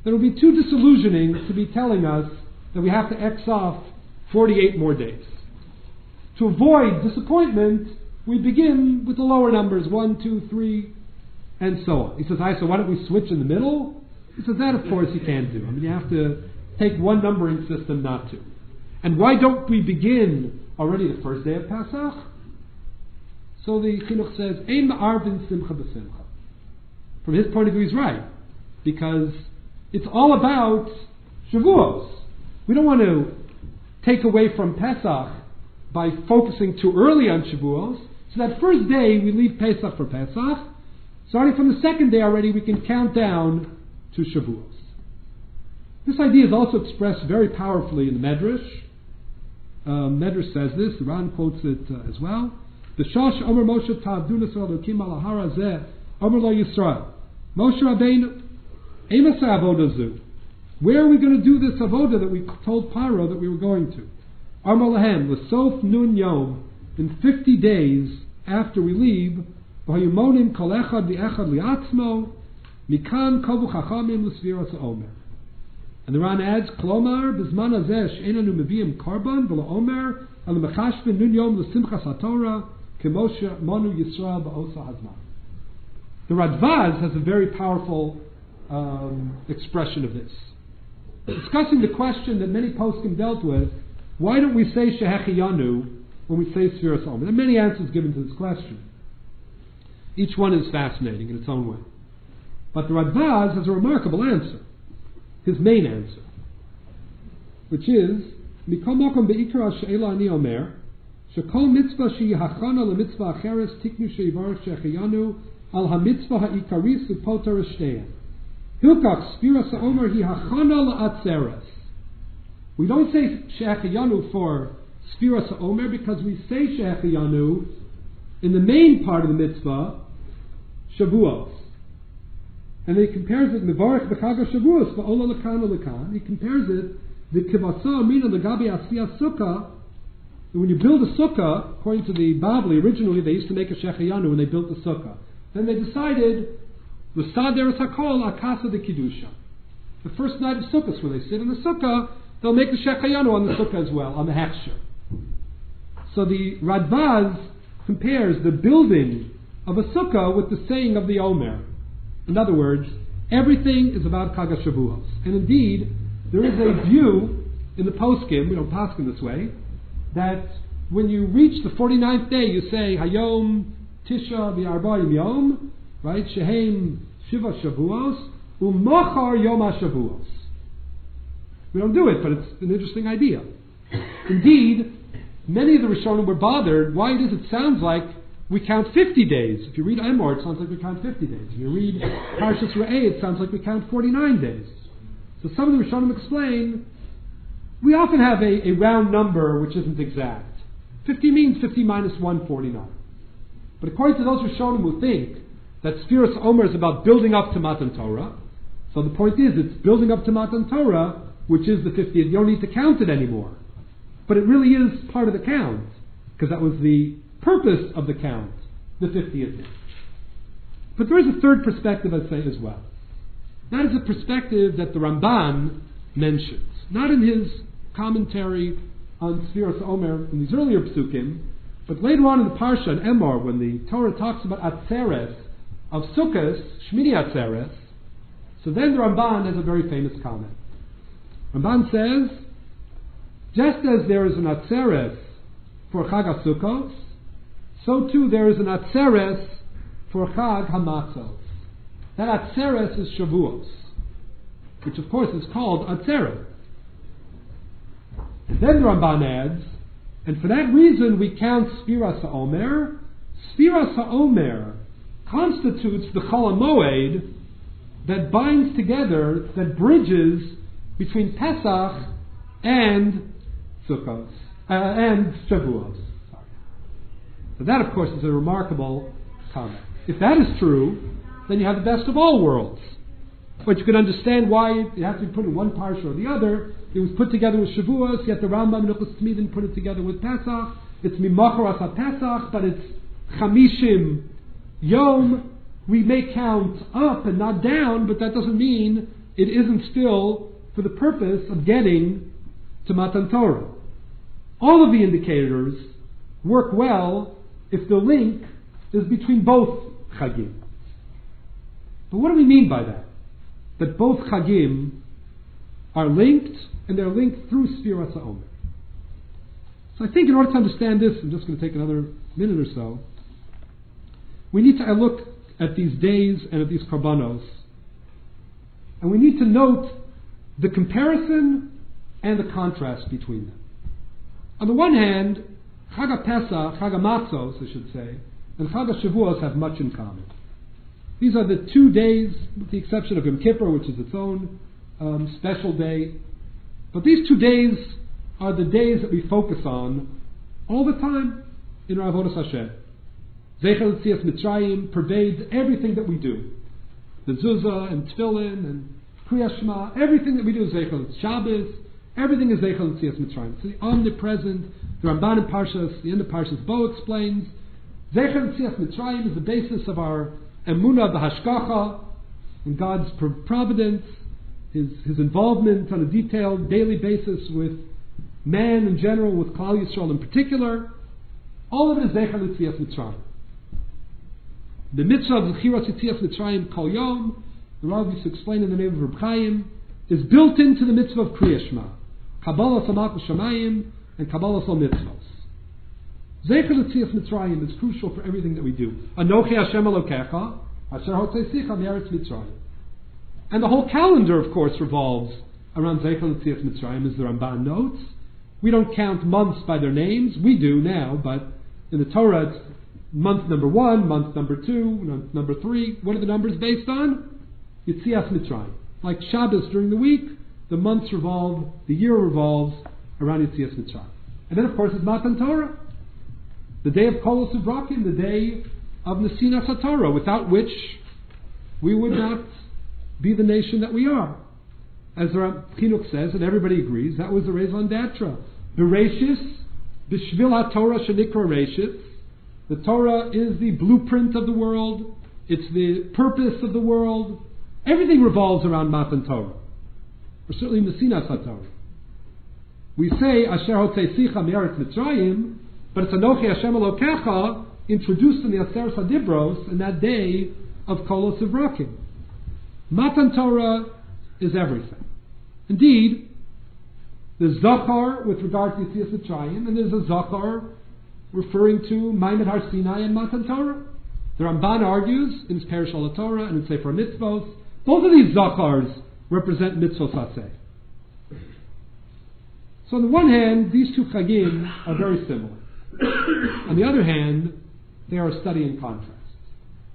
that it would be too disillusioning to be telling us that we have to X off 48 more days. To avoid disappointment, we begin with the lower numbers, 1, 2, 3, and so on. He says, "Hi, so why don't we switch in the middle? He says, that of course you can't do. I mean, you have to take one numbering system not to. And why don't we begin already the first day of Pesach? So the Chinuch says, Ein ma'arvin simcha b'simcha. From his point of view, he's right. Because it's all about Shavuos. We don't want to take away from Pesach by focusing too early on Shavuos. So that first day we leave Pesach for Pesach. Starting from the second day already, we can count down to Shavuos. This idea is also expressed very powerfully in the Medrash. Um, Medrash says this, Ran quotes it uh, as well. Omer Moshe Zeh Omer Lo Yisrael. Moshe Rabbeinu Emas Avodah Zu. Where are we going to do this avodah that we told Paro that we were going to? Amar Lahem, L'sof Nun Yom, in 50 days after we leave, V'hayumonim kol echad v'echad li'atzmo, mikan kovu chachamim l'sviras omer. And the Ran adds, Klomar, b'zman hazeh she'enanu meviim korban, v'lo omer, al mechashvin nun yom l'simchas haTorah, kemoshe monu Yisrael ba'osa hazman. The Radvaz has a very powerful um, expression of this. Discussing the question that many poskim dealt with, why don't we say Shehechiyanu when we say Sfiras Omer? There are many answers given to this question. Each one is fascinating in its own way. But the Radvaz has a remarkable answer, his main answer, which is, Mikol Makom Be'ikra She'ela Ani Omer, Shekol Mitzvah She'yi Hachana LeMitzvah Acheres Tiknu She'ivarech Shehechiyanu Al HaMitzvah Ha'ikaris U'potar Eshteyan. Hilkach Spiras Omer Hi Hachana La'atzeres. We don't say Shehechiyanu for Spiras Omer because we say Shehechiyanu in the main part of the mitzvah, Shavuos. And he compares it, Mevarech B'chag Shavuos, Lekan. He compares it, the Kivasa Amina Legabi Asiyah Sukkah, when you build a sukkah, according to the Bavli, originally they used to make a Shehechiyanu when they built the sukkah. Then they decided, L'sader Sakol Akasa de Kiddusha. The first night of Sukkot, when they sit in the sukkah, they'll make the Shehechiyanu on the sukkah as well, on the Hechsher. So the Radvaz compares the building of a sukkah with the saying of the Omer. In other words, everything is about Chag Shavuos. And indeed, there is a view in the poskim, we don't poskim this way, that when you reach the 49th day, you say Hayom Tisha V'Arba'im Yom, right? Shehem Shiva Shavuos, Umochar Yom HaShavuos. We don't do it, but it's an interesting idea. Indeed, many of the Rishonim were bothered. Why does it sound like we count 50 days? If you read Emor, it sounds like we count 50 days. If you read Parshas Re'eh, it sounds like we count 49 days. So some of the Rishonim explain, we often have a, a round number which isn't exact. 50 means 50 minus 149. But according to those Rishonim who think that Sfiras Omer is about building up to Matan Torah, so the point is it's building up to Matan Torah, which is the 50th. You don't need to count it anymore. But it really is part of the count, because that was the purpose of the count, the 50th. But there is a third perspective, I'd say, as well. That is a perspective that the Ramban mentions, not in his commentary on Sfiras Omer in these earlier psukim, but later on in the Parsha in Emor, when the Torah talks about Atzeres of Sukkot, Shmini Atzeres, so then the Ramban has a very famous comment. Ramban says, just as there is an Atzeres for Chag HaSukkot, so too there is an Atzeres for Chag HaMatzos. That Atzeres is Shavuos, which of course is called Atzeret. And then the Ramban adds, and for that reason we count Spiras HaOmer. Spiras HaOmer constitutes the Chol that binds together, that bridges between Pesach and Sukkot, uh, and Shavuos. So that, of course, is a remarkable comment. If that is true, then you have the best of all worlds. But you can understand why it has to be put in one parsha or the other. It was put together with Shavuos, yet the Rambam Nuchas Tmidin put it together with Pesach. It's Mimachar Asa Pesach, but it's Chamishim Yom. We may count up and not down, but that doesn't mean it isn't still for the purpose of getting to Matan Torah. All of the indicators work well if the link is between both Chagim. But what do we mean by that? That both Chagim are linked, and they're linked through Sfiras HaOmer. So I think in order to understand this, I'm just going to take another minute or so, we need to look at these days and at these karbanos, and we need to note the comparison and the contrast between them. On the one hand, Chag Pesach, Chag Matzos, I should say, and Chag Shavuos have much in common. These are the two days, with the exception of Yom Kippur, which is its own um, special day. But these two days are the days that we focus on all the time in our Avodah Hashem. Zeichel Tzias Mitzrayim pervades everything that we do. The Zuzah and Tefillin and Everything that we do is Zeichel Shabbos, everything is Zeichel Tzias Mitzrayim. It's the omnipresent. The Ramban in Parshas, the end of Parshas Bo explains, Zeichel Tzias Mitzrayim is the basis of our Emunah, Hashgacha, in God's providence, his, his involvement on a detailed daily basis with man in general, with Klal Yisrael in particular, all of it is Zecher L'Tzias Mitzrayim. The mitzvah of Zechiras Yitzias Mitzrayim Kol Yom, the Rav used to explain in the name of Reb Chaim, is built into the mitzvah of Kriya Shema. Kabbalah Samak Shamayim and Kabbalah Sol Mitzvahs. Zecher L'Tzias Mitzrayim is crucial for everything that we do. Anochi Hashem Elokecha, Asher Hotzeisicha Meretz Mitzrayim. And the whole calendar, of course, revolves around Zecher L'Tzias Mitzrayim, as the Ramban notes. We don't count months by their names. We do now, but in the Torah, it's month number one, month number two, month number three. What are the numbers based on? Yitzias Mitzrayim. Like Shabbos during the week, the months revolve, the year revolves around Yitzias Mitzrayim. And then, of course, it's Matan Torah. The day of Kolos Uvrakim, the day of Nesina Torah, without which we would not be the nation that we are. As the Chinuch says, and everybody agrees, that was the raison d'etre. Bereshis, Bishvil HaTorah Shenikra Reshis. The Torah is the blueprint of the world. It's the purpose of the world. Everything revolves around Matan Torah. Or certainly Nesinas HaTorah. We say, Asher Hotzeisicha Me'eretz Mitzrayim, but it's Anochi Hashem Elokecha, introduced in the Aser Sadibros in that day of Kolos Ivrakim. Matan Torah is everything. Indeed, there's Zachar with regard to Yitzias Mitzrayim, and there's a Zachar referring to Ma'amad Har Sinai and Matan Torah. The Ramban argues in his Perish al Torah and in Sefer Mitzvos, both of these Zachars represent Mitzvot Saseh. So on the one hand, these two Chagim are very similar. on the other hand, they are a study in contrast.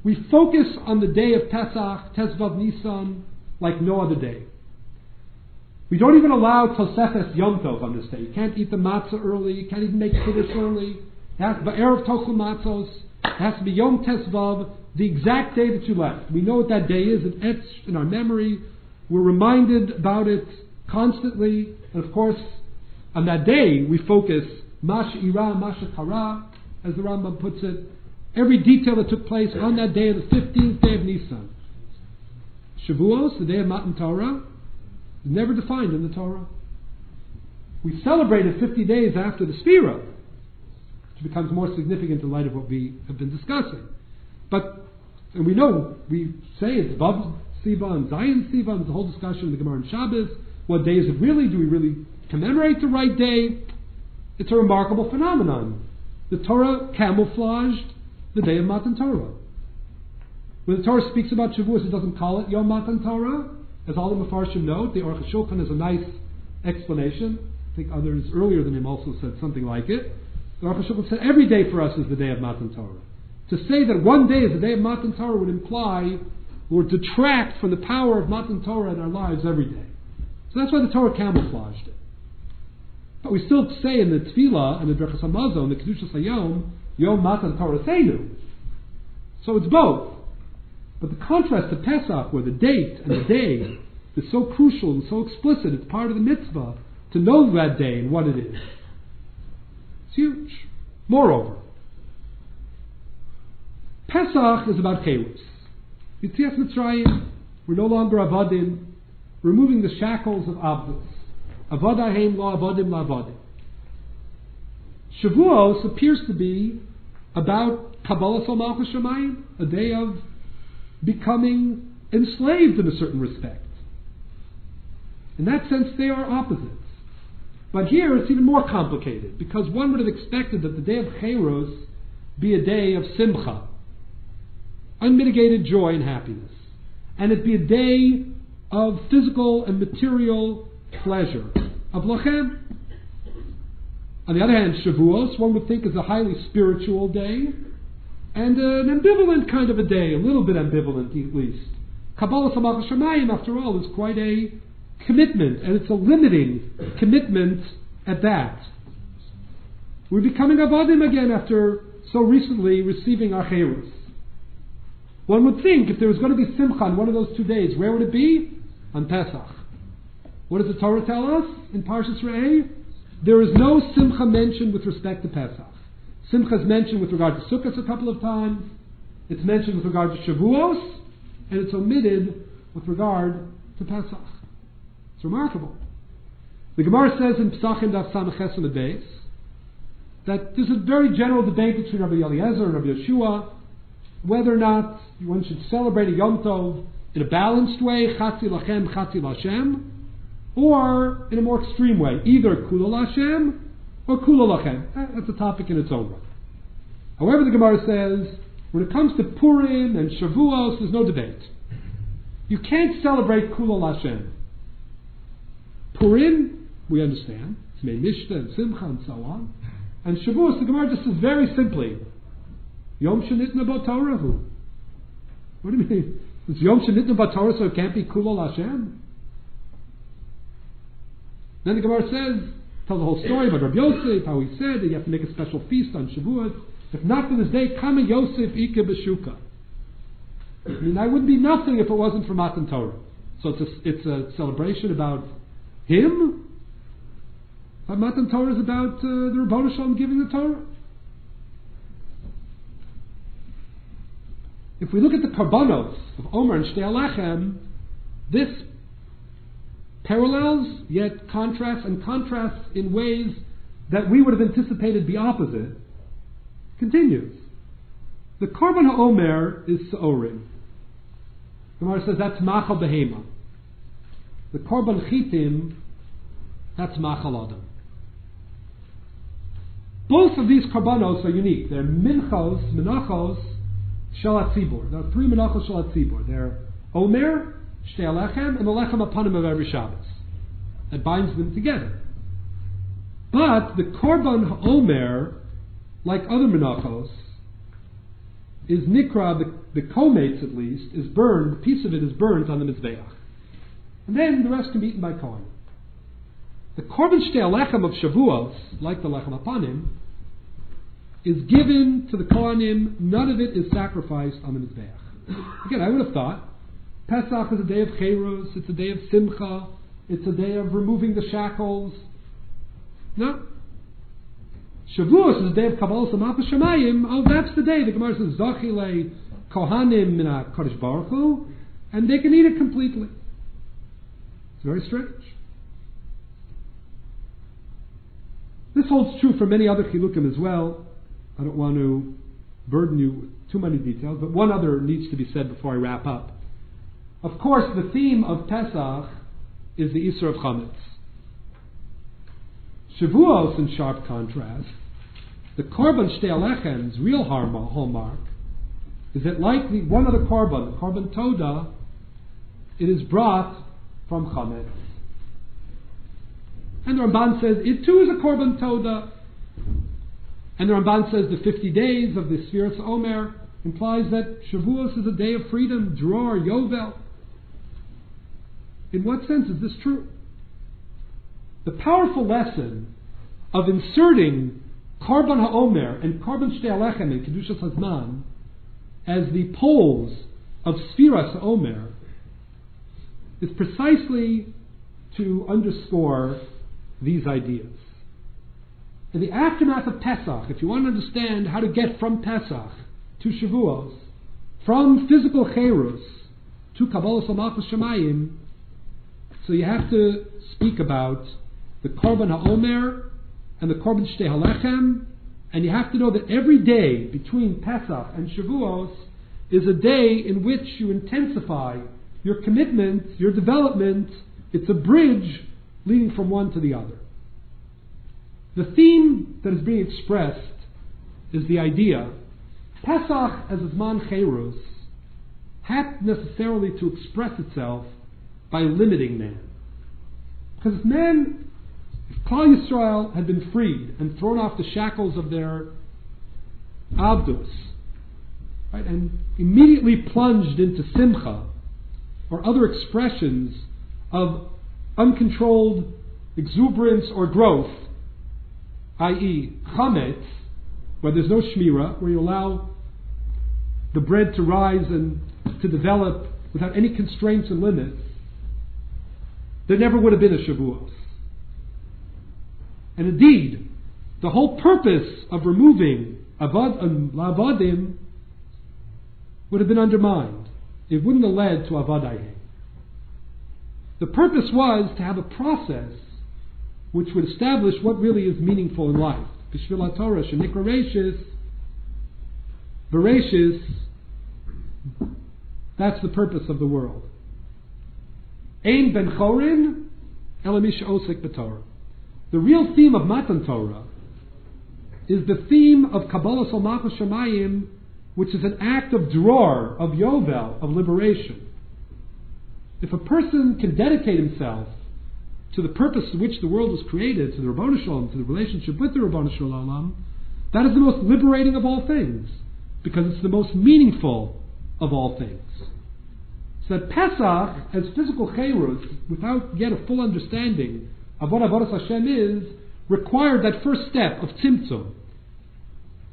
We focus on the day of Pesach, Tezvav Nisan, like no other day. We don't even allow Tosefes Yom Tov on this day. You can't eat the matzah early. You can't even make kiddush early. Be Erev Tochel Matzos. Has to be Yom Tesvav, the exact day that you left. We know what that day is. It's etched in our memory. We're reminded about it constantly. And of course, on that day, we focus Masha Ira, Masha Kara, as the Rambam puts it. Every detail that took place on that day, the 15th day of Nisan. Shavuos, the day of Matan Torah, is never defined in the Torah. We celebrate it 50 days after the Sphira, which becomes more significant in light of what we have been discussing. But, and we know, we say it's Vav Siva and Zion Siva, and the whole discussion in the Gemara and Shabbos. What day is it really? Do we really commemorate the right day? It's a remarkable phenomenon. The Torah camouflaged the day of Matan Torah. When the Torah speaks about Shavuos, it doesn't call it Yom Matan Torah. As all the Mefarshim note, the Aruch Shulchan has a nice explanation. I think others earlier than him also said something like it. The Aruch Shulchan said every day for us is the day of Matan Torah. To say that one day is the day of Matan Torah would imply or detract from the power of Matan Torah in our lives every day. So that's why the Torah camouflaged it. But we still say in the Tefillah and the Brachas Hamazon, the Kedushas Hayom, Yom Matan Torah Seinu. So it's both. But the contrast to Pesach, where the date and the day is so crucial and so explicit, it's part of the mitzvah to know that day and what it is. It's huge. Moreover, Pesach is about Chelus. Yitzias Mitzrayim, we're no longer Avadim, removing the shackles of Avdus. Avadahem la Avadim la Avadim. Shavuos appears to be about Kabbalah Malchus Shemayim, a day of becoming enslaved in a certain respect. In that sense, they are opposites. But here it's even more complicated because one would have expected that the day of Cheros be a day of Simcha, unmitigated joy and happiness, and it be a day of physical and material pleasure, of Lachem. On the other hand, Shavuos, one would think, is a highly spiritual day, and an ambivalent kind of a day, a little bit ambivalent at least. Kabbalah Samach Shemayim, after all, is quite a commitment, and it's a limiting commitment at that. We're becoming Avadim again after so recently receiving our Cherus. One would think if there was going to be Simcha on one of those two days, where would it be? On Pesach. What does the Torah tell us in Parshas Re'eh? There is no Simcha mentioned with respect to Pesach. Simcha is mentioned with regard to Sukkot a couple of times. It's mentioned with regard to Shavuos, and it's omitted with regard to Pesach. It's remarkable. The Gemara says in Pesachim Daf Samach Beis that there's a very general debate between Rabbi Eliezer and Rabbi Yehoshua whether or not one should celebrate a Yom Tov in a balanced way, Chatzi Lachem, Chatzi Lashem, or in a more extreme way, either Kula Lashem or Kula Lachem. Uh, that's a topic in its own right. However, the Gemara says when it comes to Purim and Shavuos, there's no debate. You can't celebrate Kula Lashem. Purim, we understand. It's made Mishta and Simcha and so on. And Shavuos, the Gemara just says very simply, Yom Shanitna B'Torahu. What do you mean? It's Yom Shanitna B'Torah, so it can't be Kulol Hashem? Then the Gemara says, tells the whole story about Rabbi Yosef, how he said that you have to make a special feast on Shavuot. If not for this day, come Yosef Ike B'Shuka. I mean, that would be nothing if it wasn't for Matan Torah. So it's a, it's a celebration about him. But Matan Torah is about uh, the Ribbono Shel Olam giving the Torah. If we look at the karbanos of Omer and Shtei Halechem, this parallels yet contrasts and contrasts in ways that we would have anticipated be opposite, continues. The Korban HaOmer is Sa'orim. Gemara says that's Machal Behema. The Korban Chitim, that's Machal Adam. Both of these Korbanos are unique. They're Minchos, Menachos, Shalat Tzibor. There are three Menachos Shalat Tzibor. They're Omer, Shtei Halechem, and the Lechem HaPanim of every Shabbos. That binds them together. But the Korban Omer, like other Menachos, is Nikra, the, the komates at least, is burned, a piece of it is burned on the Mizbeach. And then the rest can be eaten by Kohen. The Korban Shtei Halechem of Shavuos, like the Lechem HaPanim, is given to the Kohanim, none of it is sacrificed on the Mizbeach. Again, I would have thought Pesach is a day of Cheros, it's a day of Simcha, it's a day of removing the shackles. No. Shavuos is a day of Kabbalah Samach Shemayim. Oh, that's the day. The Gemara says, Zachile Kohanim min Kodesh Baruch Hu, and they can eat it completely. It's very strange. This holds true for many other chilukim as well. I don't want to burden you with too many details, but one other needs to be said before I wrap up. Of course, the theme of Pesach is the Isra of Chametz. Shavuos, in sharp contrast, the Korban Shtei real hallmark is that, like the one other Korban, the Korban Toda, it is brought from Chametz. And the Ramban says it too is a Korban Toda. And the Ramban says the 50 days of the Sfiras Omer implies that Shavuos is a day of freedom, Dror, Yovel. In what sense is this true? The powerful lesson of inserting Korban HaOmer and Korban Shtei Halechem and Kedushas Hazman as the poles of Sfiras HaOmer is precisely to underscore these ideas. In the aftermath of Pesach, if you want to understand how to get from Pesach to Shavuos, from physical Cherus to Kabbalah Samachos Shemayim, so you have to speak about the Korban HaOmer and the Korban Shtei Halechem, and you have to know that every day between Pesach and Shavuos is a day in which you intensify your commitment, your development. It's a bridge leading from one to the other. The theme that is being expressed is the idea Pesach as Zman Cherus had necessarily to express itself by limiting man. Because if man, if Klal Yisrael had been freed and thrown off the shackles of their abdus, right, and immediately plunged into simcha or other expressions of uncontrolled exuberance or growth, i.e., chametz, where there's no shmira, where you allow the bread to rise and to develop without any constraints and limits, there never would have been a Shavuos. And indeed, the whole purpose of removing avad, um, and lavadim would have been undermined. It wouldn't have led to avadayim. The purpose was to have a process which would establish what really is meaningful in life. Bishvil Torah, Shenikra Rashis, Bereshis, that's the purpose of the world. Ein ben chorin, elamish osik b'torah. The real theme of Matan Torah is the theme of Kabbalah Salmachos Shemayim, which is an act of dror, of yovel, of liberation. If a person can dedicate himself to the purpose to which the world was created, to the Ribbono Shel Olam, to the relationship with the Ribbono Shel Olam, that is the most liberating of all things, because it's the most meaningful of all things. So that Pesach, as physical cherus, without yet a full understanding of what Avodah Hashem is, required that first step of tzimtzum.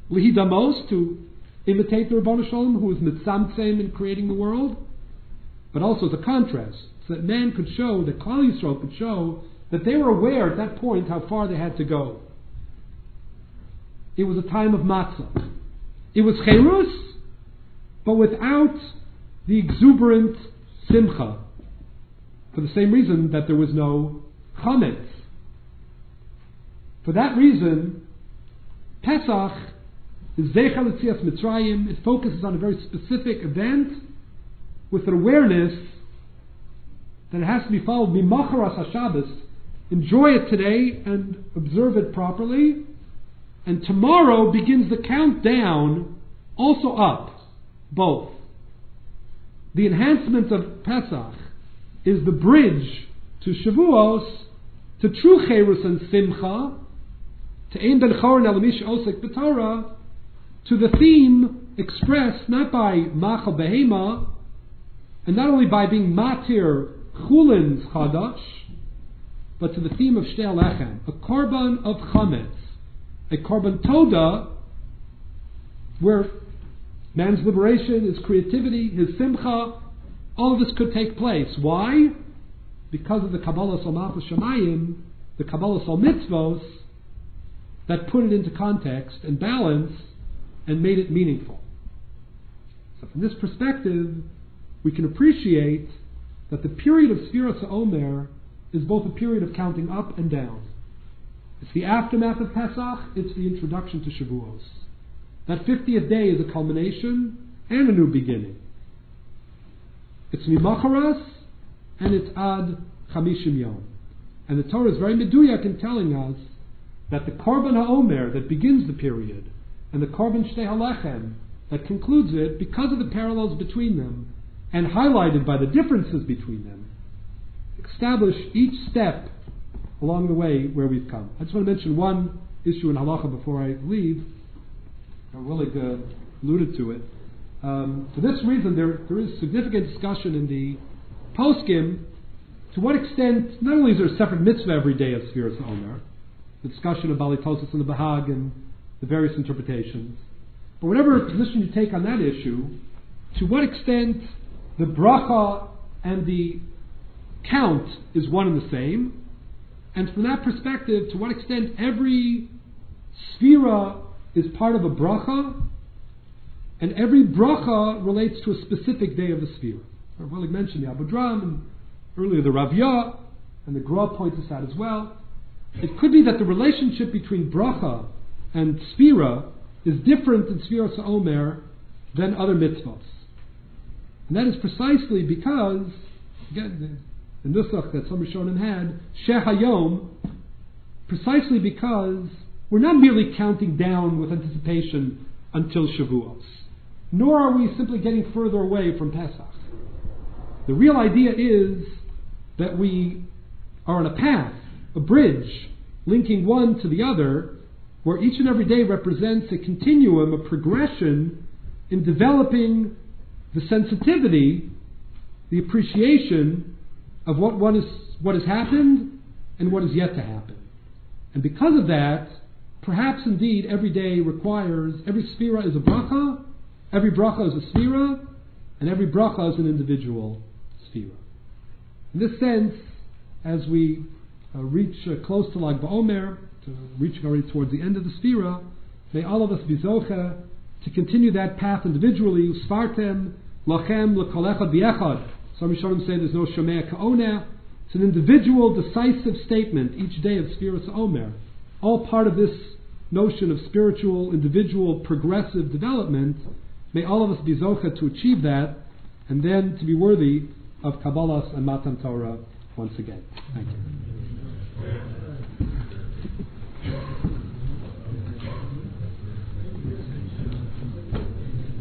Lihidamos, to imitate the Ribbono Shel Olam, who was mitzamtzem in creating the world, but also a contrast, so that man could show, that Klal Yisrael could show that they were aware at that point how far they had to go. It was a time of matzah. It was cherus, but without the exuberant simcha, for the same reason that there was no chametz. For that reason, Pesach is L'tzias Mitzrayim. It focuses on a very specific event with an awareness that it has to be followed Mimacharas HaShabbos. Enjoy it today and observe it properly. And tomorrow begins the countdown also up, both. The enhancement of Pesach is the bridge to Shavuos, to true Cherus and Simcha, to Ein Ben Chorin Elamish Osek B'Torah, to the theme expressed not by Machal Behema, and not only by being matir chulin's chadash, but to the theme of shtei lechem, a korban of chametz, a korban toda, where man's liberation, his creativity, his simcha, all of this could take place. Why? Because of the Kabbalah Salmachos Shemayim, the Kabbalah Sal Mitzvos, that put it into context and balance and made it meaningful. So from this perspective, we can appreciate that the period of Sfiras Omer is both a period of counting up and down. It's the aftermath of Pesach, it's the introduction to Shavuos. That 50th day is a culmination and a new beginning. It's Mimacharas and it's Ad Chamishim Yom. And the Torah is very meduyak in telling us that the Korban HaOmer that begins the period and the Korban Shtei HaLechem that concludes it, because of the parallels between them, and highlighted by the differences between them, establish each step along the way where we've come. I just want to mention one issue in halacha before I leave. Willig uh, alluded to it. Um, for this reason, there, there is significant discussion in the poskim to what extent, not only is there a separate mitzvah every day of Sfiras Omer, the discussion of Ba'alei Tosfos and the Bahag and the various interpretations. But whatever position you take on that issue, to what extent the bracha and the count is one and the same, and from that perspective, to what extent every sefira is part of a bracha, and every bracha relates to a specific day of the sefira. Well, mentioned the Abudraham, and earlier the Ravya, and the Gra points this out as well. It could be that the relationship between bracha and sefira is different in Sefira Omer than other mitzvahs. And that is precisely because, again, the, the nusach that some Rishonim had, Shehayom, precisely because we're not merely counting down with anticipation until Shavuos, nor are we simply getting further away from Pesach. The real idea is that we are on a path, a bridge, linking one to the other, where each and every day represents a continuum, a progression in developing the sensitivity, the appreciation of what, what, is, what has happened and what is yet to happen. And because of that, perhaps indeed every day requires, every sefira is a bracha, every bracha is a sefira, and every bracha is an individual sefira. In this sense, as we uh, reach uh, close to Lag BaOmer, to reaching already towards the end of the Sefira, may all of us be Zocha to continue that path individually, Usfartem, Lachem, Lekolechad, Biechad. Some Rishonim say there's no Shomea Ka'oneh. It's an individual, decisive statement each day of Sfiras Omer. All part of this notion of spiritual, individual, progressive development. May all of us be Zocha to achieve that, and then to be worthy of Kabbalah and Matan Torah once again. Thank you.